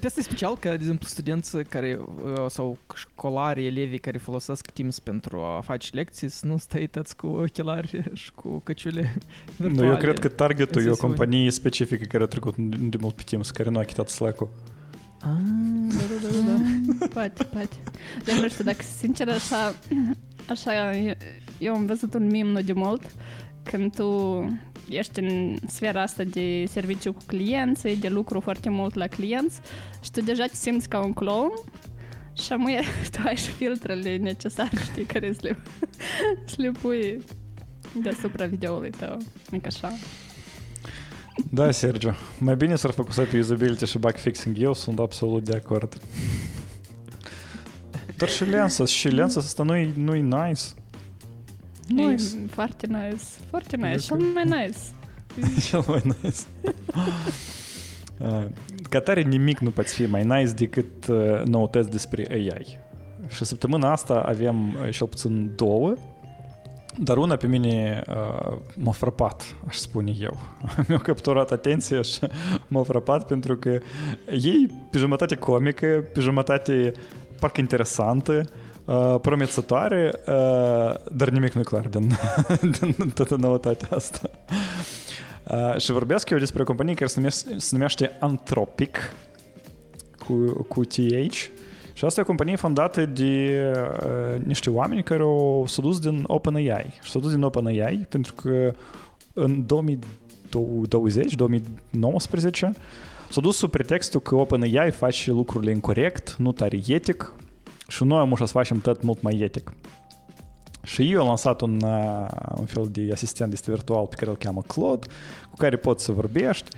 [SPEAKER 2] Poate asta e special că, de exemplu, studenți care, uh, sau școlari, elevii care folosesc Teams pentru a face lecții, să nu stai toți cu ochelari (laughs) și cu căciule
[SPEAKER 1] Nu,
[SPEAKER 2] virtuale.
[SPEAKER 1] eu cred că Target-ul e o
[SPEAKER 2] sesiuni.
[SPEAKER 1] companie specifică care a trecut de mult pe Teams, care nu a chitat Slack-ul.
[SPEAKER 2] Ah, da, da, da, da. (laughs)
[SPEAKER 3] Poate, poate. Dar nu știu, dacă sincer așa, așa, eu- eu am văzut un meme nu de mult, când tu ești în sfera asta de serviciu cu clienții, de lucru foarte mult la clienți și tu deja te simți ca un clown și amui (laughs) tu ai și filtrele necesare, știi, care să le, (laughs) să le pui deasupra videoului tău. Mic așa.
[SPEAKER 1] Da, Sergio. Mai bine s-ar focusa pe usability și bug fixing. Eu sunt absolut de acord. Dar și Lenses, și Lenses asta nu-i, nu-i nice.
[SPEAKER 3] E foarte nice. Foarte nice.
[SPEAKER 1] Eu
[SPEAKER 3] Cel
[SPEAKER 1] cred-
[SPEAKER 3] mai nice.
[SPEAKER 1] Cel mai nice. (laughs) Uh, (laughs) Ca tare nimic nu poate fi mai nice decât uh, noutăți despre AI. Și săptămâna asta avem uh, cel puțin două, dar una pe mine uh, m-a frapat, aș spune eu. (laughs) Mi-a capturat atenția și m-a frapat pentru că ei, pe jumătate comică, pe jumătate parcă interesantă, uh, promițătoare, uh, dar nimic nu e clar din, din toată noutatea asta. Uh, și vorbesc eu despre o companie care se numește, se numește Anthropic, cu, cu TH. Și asta e o companie fondată de uh, niște oameni care au s-au dus din OpenAI. Și s-au dus din OpenAI pentru că în 2020, 2019, s-au dus sub pretextul că OpenAI face lucrurile incorrect, nu tare etic, și noi am să facem tot mult mai etic. Și eu am lansat un, uh, un fel de asistent este virtual pe care îl cheamă Claude, cu care poți să vorbești.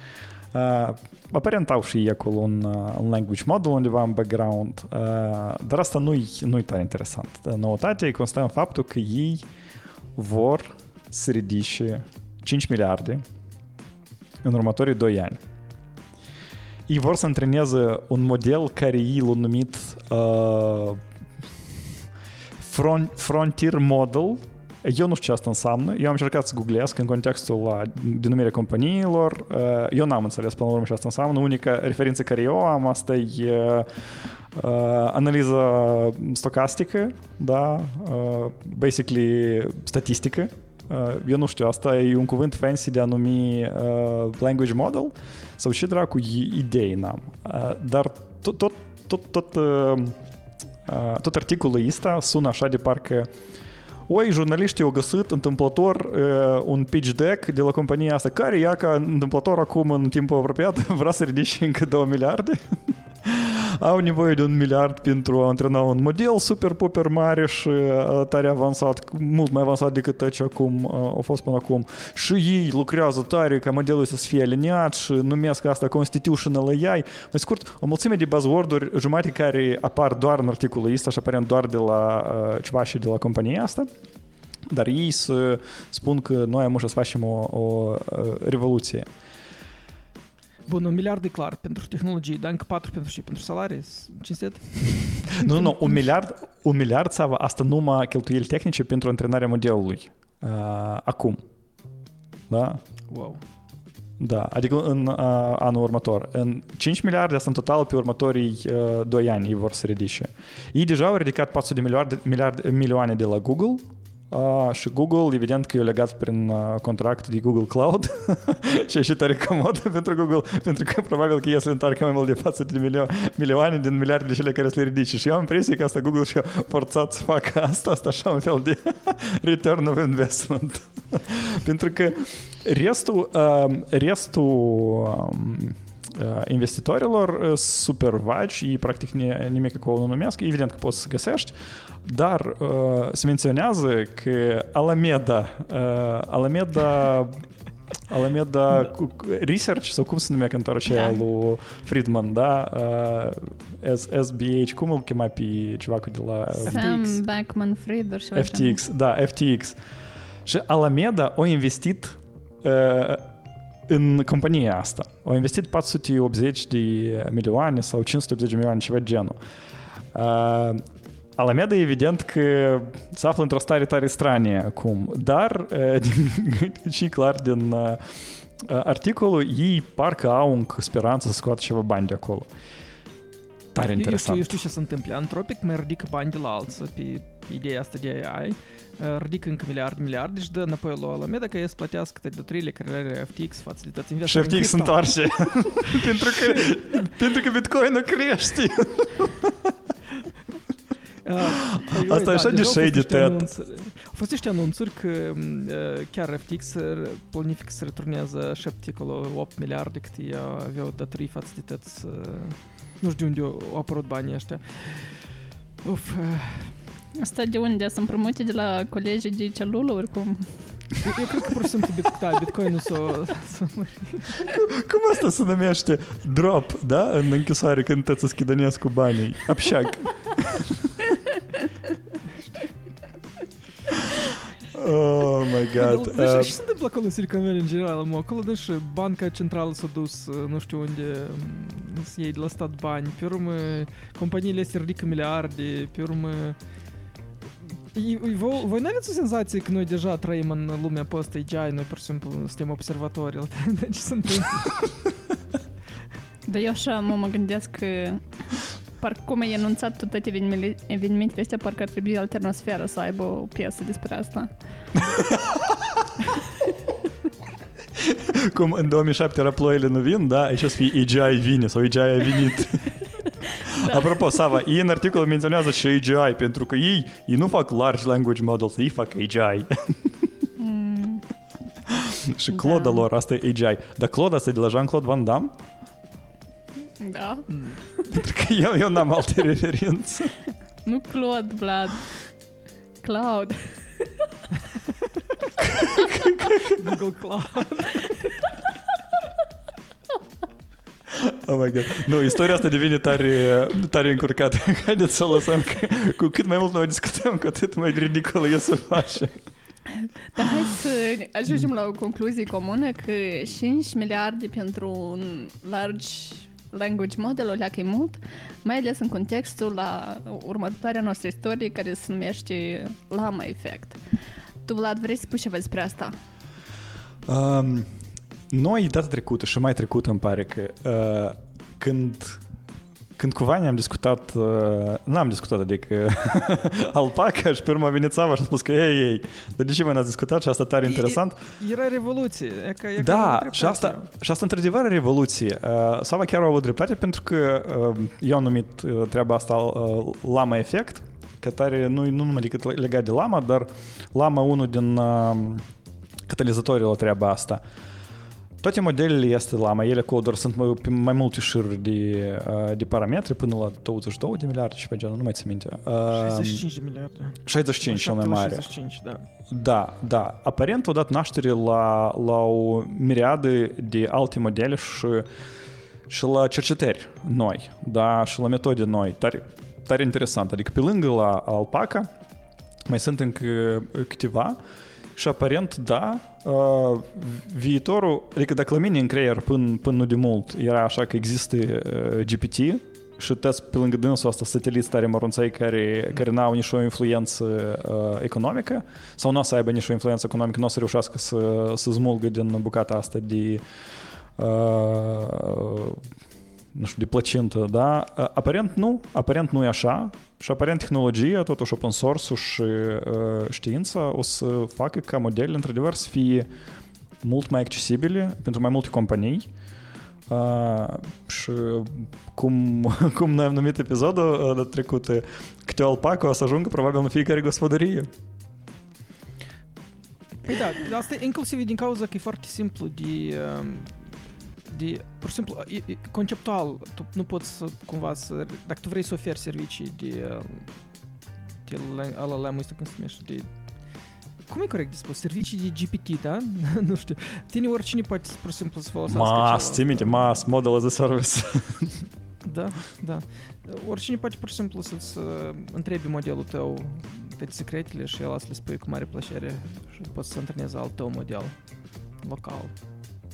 [SPEAKER 1] Uh, aparent au și ei acolo un, uh, un language model undeva în background, uh, dar asta nu-i, nu-i tare interesant. Noutatea constă în faptul că ei vor să ridice 5 miliarde în următorii 2 ani. Ei vor să antreneze un model care ei l-au numit uh, front, Frontier Model. Eu nu știu ce asta înseamnă. Eu am încercat să googlesc în contextul la denumirea companiilor. Uh, eu n-am înțeles până la urmă ce asta înseamnă. Unica referință care eu am asta e uh, analiză stocastică, da, uh, basically statistică. Uh, eu nu știu, asta e un cuvânt fancy de a numi uh, language model sau și dracu idei n-am. Uh, dar tot, tot, tot, tot, uh, uh, tot articolul ăsta sună așa de parcă Oi, jurnaliștii au găsit întâmplător uh, un pitch deck de la compania asta, care ia ca întâmplător acum în timpul apropiat (laughs) vrea să ridice încă 2 miliarde. (laughs) (laughs) au nevoie de un miliard pentru a antrena un model super puper mare și uh, tare avansat, mult mai avansat decât ce acum uh, a fost până acum. Și ei lucrează tare ca modelul să fie aliniat și numesc asta Constitutional AI. Mai scurt, o mulțime de buzzword-uri, jumate care apar doar în articolul ăsta și aparent doar de la uh, ceva și de la compania asta. Dar ei să spun că noi am să facem o, o revoluție.
[SPEAKER 2] Bun, un miliard e clar pentru tehnologie, dar încă patru pentru și pentru salarii, cinstit? (laughs)
[SPEAKER 1] nu, nu, un miliard, un miliard sau asta numai cheltuieli tehnice pentru antrenarea modelului. Uh, acum. Da?
[SPEAKER 2] Wow.
[SPEAKER 1] Da, adică în uh, anul următor. În 5 miliarde asta în total pe următorii uh, 2 ani ei vor să ridice. Ei deja au ridicat 400 de miliarde, miliarde, milioane de la Google, Uh, și Google, evident că e legat prin uh, contract de Google Cloud (laughs) și e și tare comod (laughs) pentru Google, pentru că probabil că ei se întoarcă mai mult de 400 de milio- milioane din miliardele cele care se ridice. Și eu am impresia că asta Google și-a forțat să facă asta, asta așa un fel de (laughs) return of investment. pentru că restul, uh, restul um, investitorilor super vagi, ei practic nimic acolo nu numesc, evident că poți să găsești, dar uh, se menționează că Alameda, uh, Alameda Alameda Research, sau cum se numea cantorul aceea da. lui Friedman, da? Uh, SBH, cum îl chema pe ceva cu de la...
[SPEAKER 3] Sam Backman Fried
[SPEAKER 1] și FTX, da, FTX. Și Alameda a investit uh, în compania asta. Au investit 480 de milioane sau 580 de milioane, ceva genul. Uh, Alameda, evident că se află într-o stare tare stranie acum, dar (laughs) și clar din articolul, ei parcă au încă speranță să scoată ceva bani de acolo. Tare interesant.
[SPEAKER 2] Eu știu, eu știu ce se întâmplă. Antropic mai ridică bani de la alții pe ideea asta de AI, ridică încă miliarde, miliarde și dă înapoi la Alameda ca ei să plătească câte de treile care are FTX facilități
[SPEAKER 1] Și FTX se întoarce. pentru, că, pentru că Bitcoin crește. Uh, Asta e așa de shady, Ted.
[SPEAKER 2] Au fost niște anunțuri că uh, chiar FTX planifică să returnează 7,8 miliarde cât ei aveau datorii față de tăți. Uh, nu știu de unde au apărut banii ăștia. Uf.
[SPEAKER 3] Asta de unde? Să împrumute de la colegii de celulă, cum?
[SPEAKER 2] Eu cred că pur și simplu da, Bitcoin-ul s-o...
[SPEAKER 1] Cum asta se numește? Drop, da? În închisoare când te să cu banii. Apșag. Oh my god.
[SPEAKER 2] Deci, uh, și se întâmplă acolo în Silicon Valley în general, mă, acolo deci banca centrală s-a dus, nu știu unde, să iei de la stat bani, pe urmă companiile se ridică miliarde, pe urmă voi, voi nu aveți o senzație că noi deja trăim în lumea post AGI, noi pur și simplu suntem observatori, de ce se întâmplă?
[SPEAKER 3] Dar eu așa mă, mă gândesc că parcă cum e anunțat toate evenimentele astea, parcă ar trebui Alternosfera să aibă o piesă despre asta.
[SPEAKER 1] cum în 2007 era ploile nu vin, da? Aici să fie AGI vine sau AGI a venit. Da. (laughs) Apropo, Sava, ei în articol menționează și AGI, pentru că ei, ei nu fac large language models, ei fac AGI. (laughs) Mm. și Claude da. lor, asta e AGI. Dar Claude asta e de la Jean-Claude Van Damme?
[SPEAKER 3] Da. (laughs)
[SPEAKER 1] Pentru că eu, eu n-am alte referințe.
[SPEAKER 3] Nu Claude, Vlad. Cloud.
[SPEAKER 2] Google Cloud.
[SPEAKER 1] Oh my god. Nu, istoria asta devine tare, tare încurcată. (laughs) Haideți să o lăsăm că cu cât mai mult noi discutăm, cu atât mai ridicol e să face.
[SPEAKER 3] Dar hai să ajungem la o concluzie comună că 5 miliarde pentru un large language model o leacă e mult, mai ales în contextul la următoarea noastră istorie care se numește Lama Effect. Tu, Vlad, vrei să spui ceva despre asta?
[SPEAKER 1] Um, noi, data trecută și mai trecută, îmi pare că uh, când când cu Vania am discutat, uh, n-am discutat, adică (laughs) alpaca și pe urmă a venit Sava și a spus că ei, ei, dar de ce mai n-ați discutat și asta tare interesant?
[SPEAKER 2] Era revoluție. E ca, e
[SPEAKER 1] Da,
[SPEAKER 2] ca
[SPEAKER 1] și asta, și asta într-adevăr e revoluție. Uh, Sava chiar a avut dreptate pentru că uh, eu am numit uh, treaba asta uh, lama efect, că tare nu, nu numai decât legat de lama, dar lama unul din uh, catalizatorii la treaba asta. Toate modelele este lama, ele cu doar sunt mai, pe mai multe șiruri de, uh, de parametri până la 22 de miliarde și pe genul, nu mai țin minte. Uh,
[SPEAKER 2] 65 de miliarde.
[SPEAKER 1] 65 cel mai mare.
[SPEAKER 2] 65, da.
[SPEAKER 1] Da, da. Aparent au dat naștere la, la o miriadă de alte modele și, și la cercetări noi, da, și la metode noi. Tare, tare interesant. Adică pe lângă la alpaca mai sunt încă câteva și aparent, da, uh, viitorul, adică dacă la mine în creier până, până nu de mult era așa că există uh, GPT și test pe lângă dânsul asta sateliți tare mărunței care, care n-au nici o influență uh, economică sau nu o să aibă nici o influență economică, nu o să reușească să, să smulgă din bucata asta de uh, nu știu, de placintă, da? Aparent nu, aparent nu e așa și aparent tehnologia, totuși open source și uh, știința o să facă ca modelele, într-adevăr, să fie mult mai accesibile pentru mai multe companii uh, și cum, (laughs) cum noi am numit episodul uh, trecut, câte alpacă o să ajungă probabil în fiecare gospodărie.
[SPEAKER 2] Păi da, asta e inclusiv din cauza că e foarte simplu de... Uh, de, pur și simplu, e, e, conceptual, tu nu poți să, cumva să, dacă tu vrei să oferi servicii de, de LLM, ăsta cum se numește, de, cum e corect de spus? Servicii de GPT, da? (laughs) nu știu. Tine oricine poate, pur și simplu, să folosească
[SPEAKER 1] Mas, ții minte, mas, model as a service. (laughs)
[SPEAKER 2] da, da. Oricine poate, pur și simplu, să-ți întrebi modelul tău de secretele și el să le spui cu mare plăcere și poți să antrenezi alt tău model local.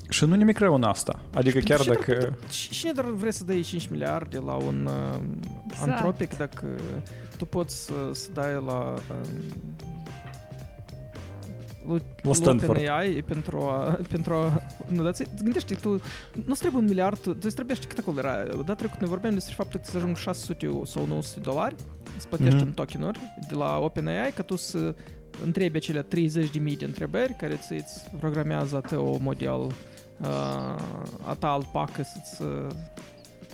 [SPEAKER 1] Și nu nimic rău în asta. Adică chiar
[SPEAKER 2] și
[SPEAKER 1] dacă...
[SPEAKER 2] Dar, cine dar vrea să dai 5 miliarde la un uh, exact. antropic dacă tu poți să, să dai la uh,
[SPEAKER 1] la Stanford.
[SPEAKER 2] AI pentru a, (laughs) pentru a nu, dar gândește, tu nu trebuie un miliard, tu îți trebuie, știi cât acolo era, data trecut ne vorbeam despre faptul că să ajung 600 sau 900 dolari, să plătești mm-hmm. în tokenuri de la OpenAI, ca tu să întrebi acele 30.000 de întrebări care ți îți programează tău model a ta alpacă să-ți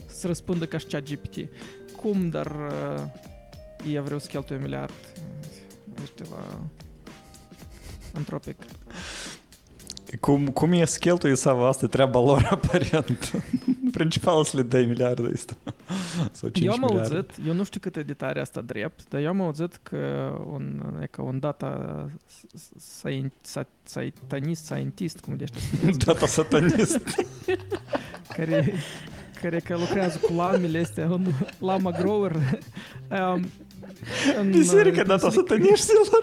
[SPEAKER 2] să răspundă ca și cea GPT. Cum, dar uh, eu vreau să cheltui un miliard ești la Antropic.
[SPEAKER 1] Cum, cum e să cheltuie sau asta treaba lor (laughs) aparent. Principal să le dai miliarde asta. (laughs) Sau 5
[SPEAKER 2] eu am
[SPEAKER 1] miliarde.
[SPEAKER 2] auzit, eu nu știu cât e de tare asta drept, dar eu am auzit că un, e ca un data satanist, scientist, cum de (laughs)
[SPEAKER 1] Data satanist.
[SPEAKER 2] care, care că lucrează cu lamele astea, un lama grower. Um,
[SPEAKER 1] Biserica data sataniștilor.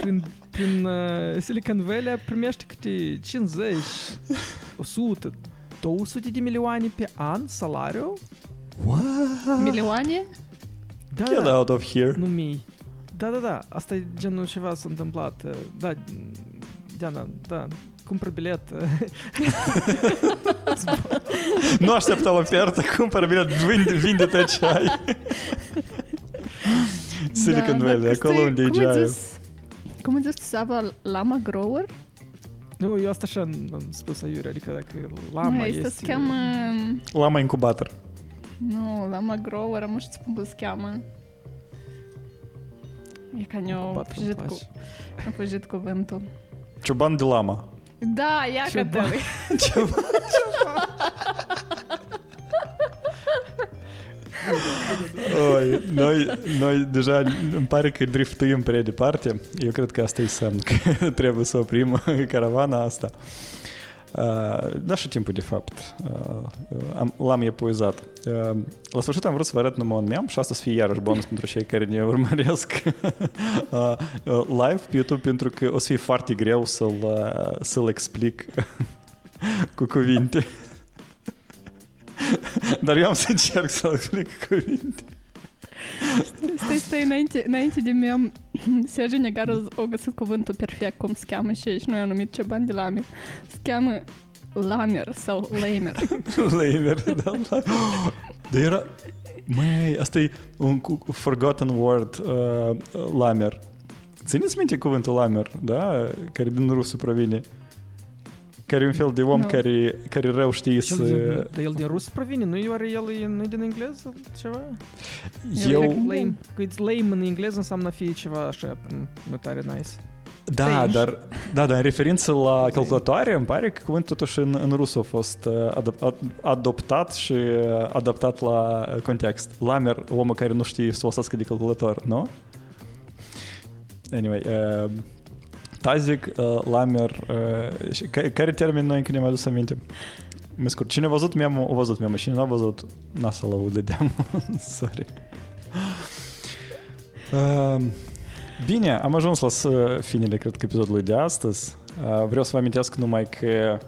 [SPEAKER 2] Prin, prin uh, Silicon Valley primește câte 50, 100, 200 de milioane pe an salariu.
[SPEAKER 1] What?
[SPEAKER 3] Milioane?
[SPEAKER 2] Da,
[SPEAKER 1] Get
[SPEAKER 2] da,
[SPEAKER 1] out of here.
[SPEAKER 2] nu mii. Da, da, da, asta e genul ceva s-a întâmplat. Da, Diana, da, cumpăr bilet. (laughs)
[SPEAKER 1] Nu aștepta ofertă, cumpăr bilet, vinde, vinde-te ce ai. Silicon
[SPEAKER 3] Da,
[SPEAKER 1] Valley,
[SPEAKER 3] dar
[SPEAKER 1] acolo
[SPEAKER 3] știi,
[SPEAKER 1] unde e
[SPEAKER 3] cum ai
[SPEAKER 1] Giaio.
[SPEAKER 3] zis- Cum ai zis tu, Sava, lama grower?
[SPEAKER 2] nu, eu asta așa am spus aiurea, adică dacă lama
[SPEAKER 3] Nu,
[SPEAKER 2] este...
[SPEAKER 3] asta se cheamă...
[SPEAKER 1] Lama incubator.
[SPEAKER 3] Nu, lama grower, am nu știu cum se cheamă. E ca ne-o
[SPEAKER 2] Incubator îmi
[SPEAKER 3] fugit, cu,
[SPEAKER 2] place.
[SPEAKER 3] a fugit cuvântul.
[SPEAKER 1] Cioban de lama.
[SPEAKER 3] Da, ia că
[SPEAKER 2] Ceva.
[SPEAKER 3] te (laughs)
[SPEAKER 1] Oi, noi, noi deja îmi pare că driftuim prea departe. Eu cred că asta e semn că (laughs) trebuie să oprim (laughs) caravana asta. Uh, da, și timpul, de fapt, uh, am, l-am epuizat. Uh, la sfârșit am vrut să vă arăt numai un mem și asta să fie iarăși bonus pentru cei care ne urmăresc (laughs) uh, uh, live pe YouTube, pentru că o să fie foarte greu să-l, uh, să-l explic cu cuvinte. Să-l explic cu cuvinte.
[SPEAKER 3] Stai, stai, înainte, înainte de mem, Sergiu Negaru o găsit cuvântul perfect cum se cheamă și, și noi am numit ceva de lamer. Se cheamă lamer sau lamer. (laughs)
[SPEAKER 1] Lamer, da, da. (gasps) Dar era... Măi, asta e un forgotten word, uh, lamer. Țineți minte cuvântul lamer, da? Care din rusă provine. Care e un fel de om
[SPEAKER 3] Nu.
[SPEAKER 1] care, care rău știe
[SPEAKER 2] Cel
[SPEAKER 1] să...
[SPEAKER 2] din, dar el din rus provine, nu e oare el e, nu din engleză ceva?
[SPEAKER 1] Eu...
[SPEAKER 2] Lame. Că it's lame în engleză înseamnă a fi ceva așa, m, nu tare nice.
[SPEAKER 1] Da,
[SPEAKER 3] Stage.
[SPEAKER 1] dar, da, dar în referință la calculatoare, îmi pare că cuvântul totuși în, în rusă a fost uh, adop- ad- adoptat și uh, adaptat la uh, context. Lamer, omul care nu știe să folosească de calculator, nu? Anyway, uh, Tazic, uh, Lamer, uh, și ca- care termen noi încă ne mai adus aminte? Mă scurt, cine a văzut memul, a văzut memul, cine n-a văzut, n-a să-l audă de (laughs) Sorry. Uh, Bine, am ajuns la s- finele, cred că, episodului de astăzi. Uh, Vreau să vă amintesc numai că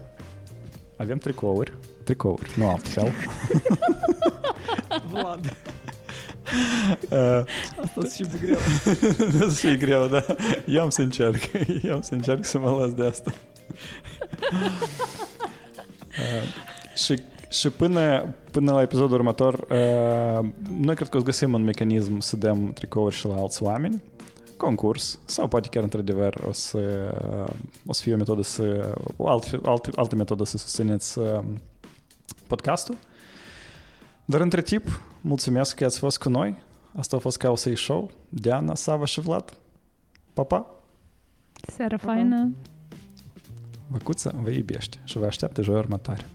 [SPEAKER 1] avem tricouri. Tricouri, nu altfel. (laughs) (laughs)
[SPEAKER 2] Vlad,
[SPEAKER 1] Uh,
[SPEAKER 2] asta și greu.
[SPEAKER 1] Să fie greu, da. Eu am să încerc. Eu (laughs) am să încerc să mă las de asta. (laughs) Uh, și, și până, până la episodul următor, uh, noi cred că o găsim un mecanism să dăm tricouri și la alți oameni. Concurs. Sau poate chiar într-adevăr o să, o să fie o metodă să... O alt, alt, altă metodă să susțineți uh, podcastul. Dar între timp, mulțumesc că ați fost cu noi. Asta a fost Causei Show. Diana, Sava și Vlad. Pa, pa!
[SPEAKER 3] Seara faină!
[SPEAKER 1] Văcuță vă iubește și vă așteaptă joi următoare.